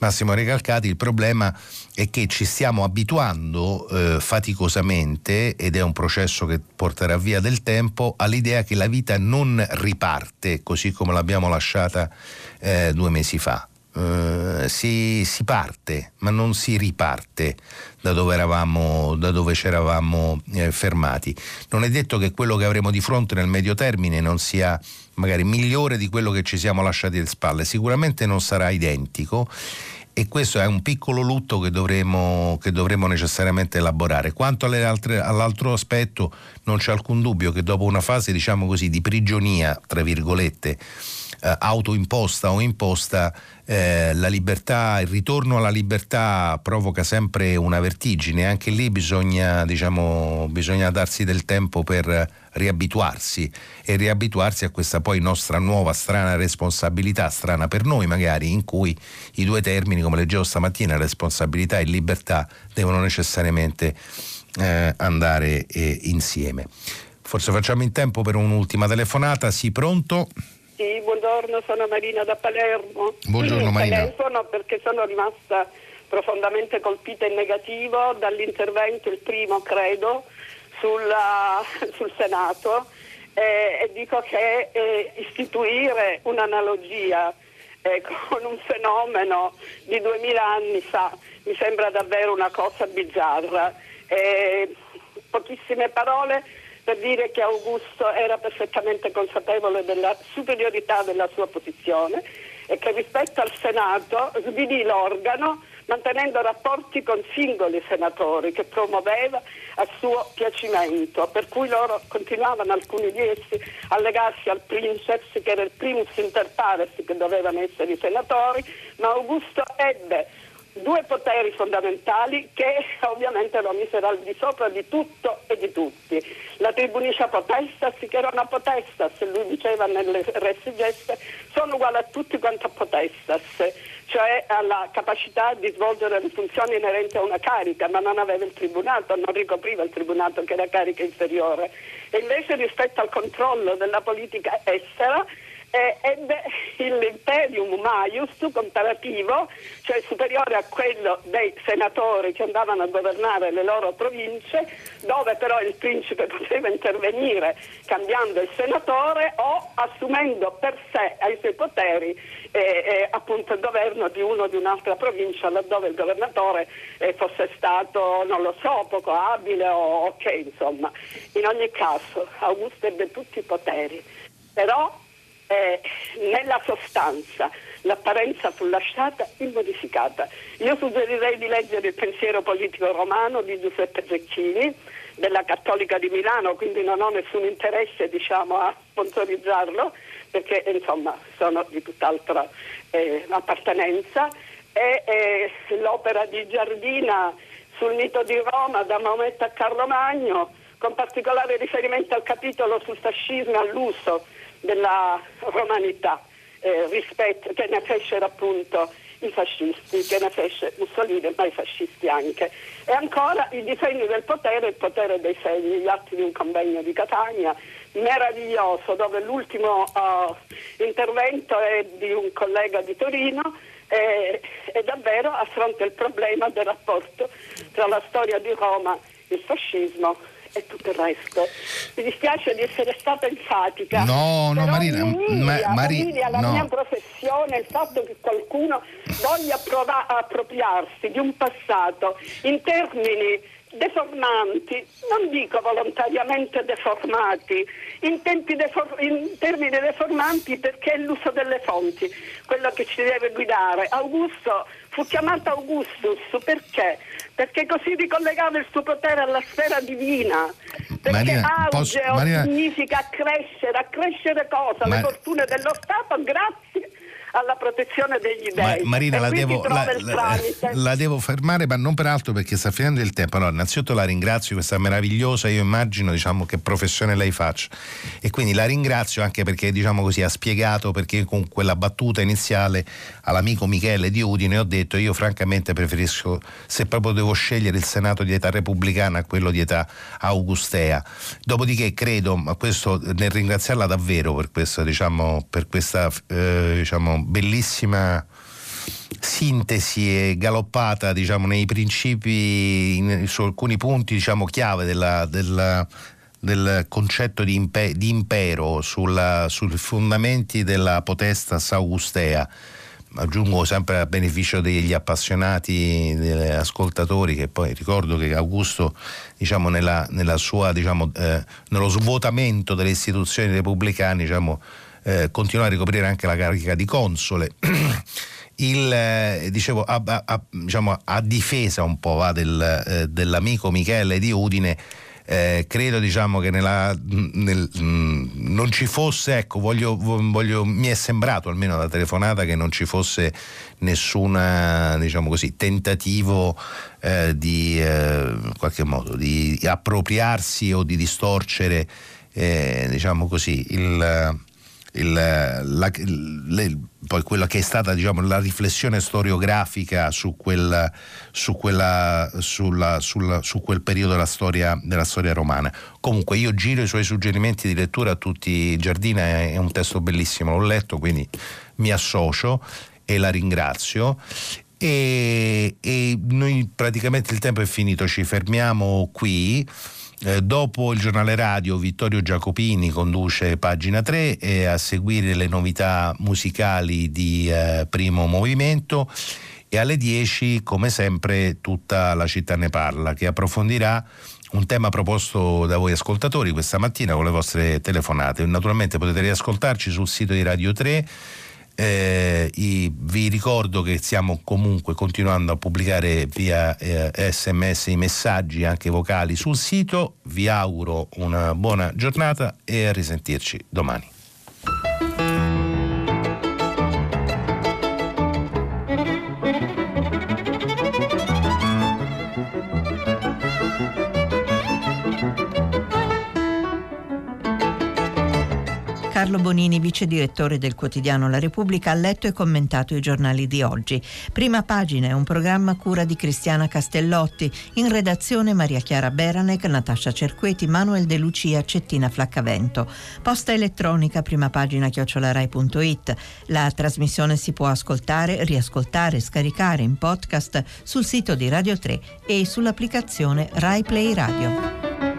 Massimo Recalcati il problema è che ci stiamo abituando eh, faticosamente ed è un processo che porterà via del tempo all'idea che la vita non riparte così come l'abbiamo lasciata eh, due mesi fa. Uh, si, si, parte, ma non si riparte da dove, eravamo, da dove ci eravamo eh, fermati. Non è detto che quello che avremo di fronte nel medio termine non sia magari migliore di quello che ci siamo lasciati alle spalle, sicuramente non sarà identico e questo è un piccolo lutto che dovremo, che dovremo necessariamente elaborare. Quanto altre, all'altro aspetto non c'è alcun dubbio che dopo una fase diciamo così di prigionia, tra virgolette, eh, autoimposta o imposta, eh, libertà, il ritorno alla libertà provoca sempre una vertigine, anche lì bisogna, diciamo, bisogna darsi del tempo per riabituarsi e riabituarsi a questa poi nostra nuova strana responsabilità, strana per noi magari, in cui i due termini, come leggevo stamattina, responsabilità e libertà, devono necessariamente eh, andare eh, insieme. Forse facciamo in tempo per un'ultima telefonata, sì pronto? Sì, buongiorno, sono Marina da Palermo. Buongiorno sì, Marina. Telefono perché sono rimasta profondamente colpita in negativo dall'intervento, il primo credo, sulla, sul Senato eh, e dico che eh, istituire un'analogia eh, con un fenomeno di 2000 anni fa mi sembra davvero una cosa bizzarra. Eh, pochissime parole per dire che Augusto era perfettamente consapevole della superiorità della sua posizione e che rispetto al Senato svilì l'organo mantenendo rapporti con singoli senatori che promuoveva a suo piacimento, per cui loro continuavano alcuni di essi a legarsi al princeps che era il primus inter pares che dovevano essere i senatori, ma Augusto ebbe due poteri fondamentali che ovviamente lo misero al di sopra di tutto e di tutti. La tribuniscia potestas, che era una potestas, lui diceva nelle resti geste, sono uguali a tutti quanto a potestas, cioè alla capacità di svolgere le funzioni inerenti a una carica, ma non aveva il tribunato, non ricopriva il tribunato che era carica inferiore. E invece rispetto al controllo della politica estera, eh, ebbe l'imperium maius comparativo, cioè superiore a quello dei senatori che andavano a governare le loro province, dove però il principe poteva intervenire cambiando il senatore o assumendo per sé ai suoi poteri eh, eh, appunto il governo di uno di un'altra provincia laddove il governatore eh, fosse stato, non lo so, poco abile o ok, insomma. In ogni caso Augusto ebbe tutti i poteri, però eh, nella sostanza l'apparenza fu lasciata immodificata. Io suggerirei di leggere il pensiero politico romano di Giuseppe Zecchini della Cattolica di Milano, quindi non ho nessun interesse diciamo, a sponsorizzarlo perché insomma sono di tutt'altra eh, appartenenza e eh, l'opera di Giardina sul mito di Roma da Maometto a Carlo Magno con particolare riferimento al capitolo sul fascismo e all'uso della romanità eh, rispetto, che ne fecero appunto i fascisti, che ne fece Mussolini, ma i fascisti anche. E ancora i disegni del potere, il potere dei segni, gli atti di un convegno di Catania, meraviglioso, dove l'ultimo uh, intervento è di un collega di Torino e, e davvero affronta il problema del rapporto tra la storia di Roma, il fascismo e tutto il resto. Mi dispiace di essere stata enfatica. No, no, Marina, umilia, ma, Mari, umilia la no. mia professione il fatto che qualcuno voglia prova- appropriarsi di un passato in termini deformanti, non dico volontariamente deformati, in, defor- in, termini deformanti perché è l'uso delle fonti, quello che ci deve guidare. Augusto fu chiamato Augustus perché? Perché così ricollegava il suo potere alla sfera divina. Perché Marina, posso, Marina... significa accrescere, accrescere cosa? Ma... Le fortune dello Stato grazie alla protezione degli dei. Ma, Marina, la devo, la, la, la devo, fermare, ma non peraltro perché sta finendo il tempo. Allora, innanzitutto la ringrazio, questa meravigliosa, io immagino diciamo, che professione lei faccia. E quindi la ringrazio anche perché diciamo così, ha spiegato perché con quella battuta iniziale all'amico Michele di Udine ho detto io francamente preferisco, se proprio devo scegliere il Senato di età repubblicana a quello di età augustea. Dopodiché credo, ma questo nel ringraziarla davvero per, questo, diciamo, per questa eh, diciamo, bellissima sintesi e galoppata diciamo, nei principi, in, su alcuni punti diciamo, chiave della, della, del concetto di, impe, di impero sulla, sui fondamenti della potestas augustea. Aggiungo sempre a beneficio degli appassionati, degli ascoltatori, che poi ricordo che Augusto, diciamo, nella, nella sua, diciamo, eh, nello svuotamento delle istituzioni repubblicane, diciamo, eh, continuò a ricoprire anche la carica di console. Il, eh, dicevo, a, a, diciamo, a, difesa un po' va, del, eh, dell'amico Michele di Udine, eh, credo diciamo, che nella, nel, non ci fosse, ecco, voglio, voglio, mi è sembrato almeno da telefonata che non ci fosse nessun diciamo tentativo eh, di, eh, modo, di appropriarsi o di distorcere diciamo così, il il, la, le, poi quella che è stata diciamo, la riflessione storiografica su quel, su, quella, sulla, sulla, su quel periodo della storia, della storia, romana. Comunque io giro i suoi suggerimenti di lettura a tutti, Giardina è, un testo bellissimo, l'ho letto, quindi mi associo e la ringrazio. E, e noi praticamente il tempo è finito, ci fermiamo qui. Eh, dopo il giornale radio Vittorio Giacopini conduce pagina 3 e a seguire le novità musicali di eh, primo movimento e alle 10 come sempre tutta la città ne parla che approfondirà un tema proposto da voi ascoltatori questa mattina con le vostre telefonate. Naturalmente potete riascoltarci sul sito di Radio 3 eh, vi ricordo che stiamo comunque continuando a pubblicare via eh, sms i messaggi anche vocali sul sito. Vi auguro una buona giornata e a risentirci domani. Carlo Bonini, vice direttore del quotidiano La Repubblica, ha letto e commentato i giornali di oggi. Prima pagina è un programma cura di Cristiana Castellotti, in redazione Maria Chiara Beranec, Natascia Cerqueti, Manuel De Lucia, Cettina Flaccavento. Posta elettronica, prima pagina chiocciolarai.it. La trasmissione si può ascoltare, riascoltare scaricare in podcast sul sito di Radio 3 e sull'applicazione Rai Play Radio.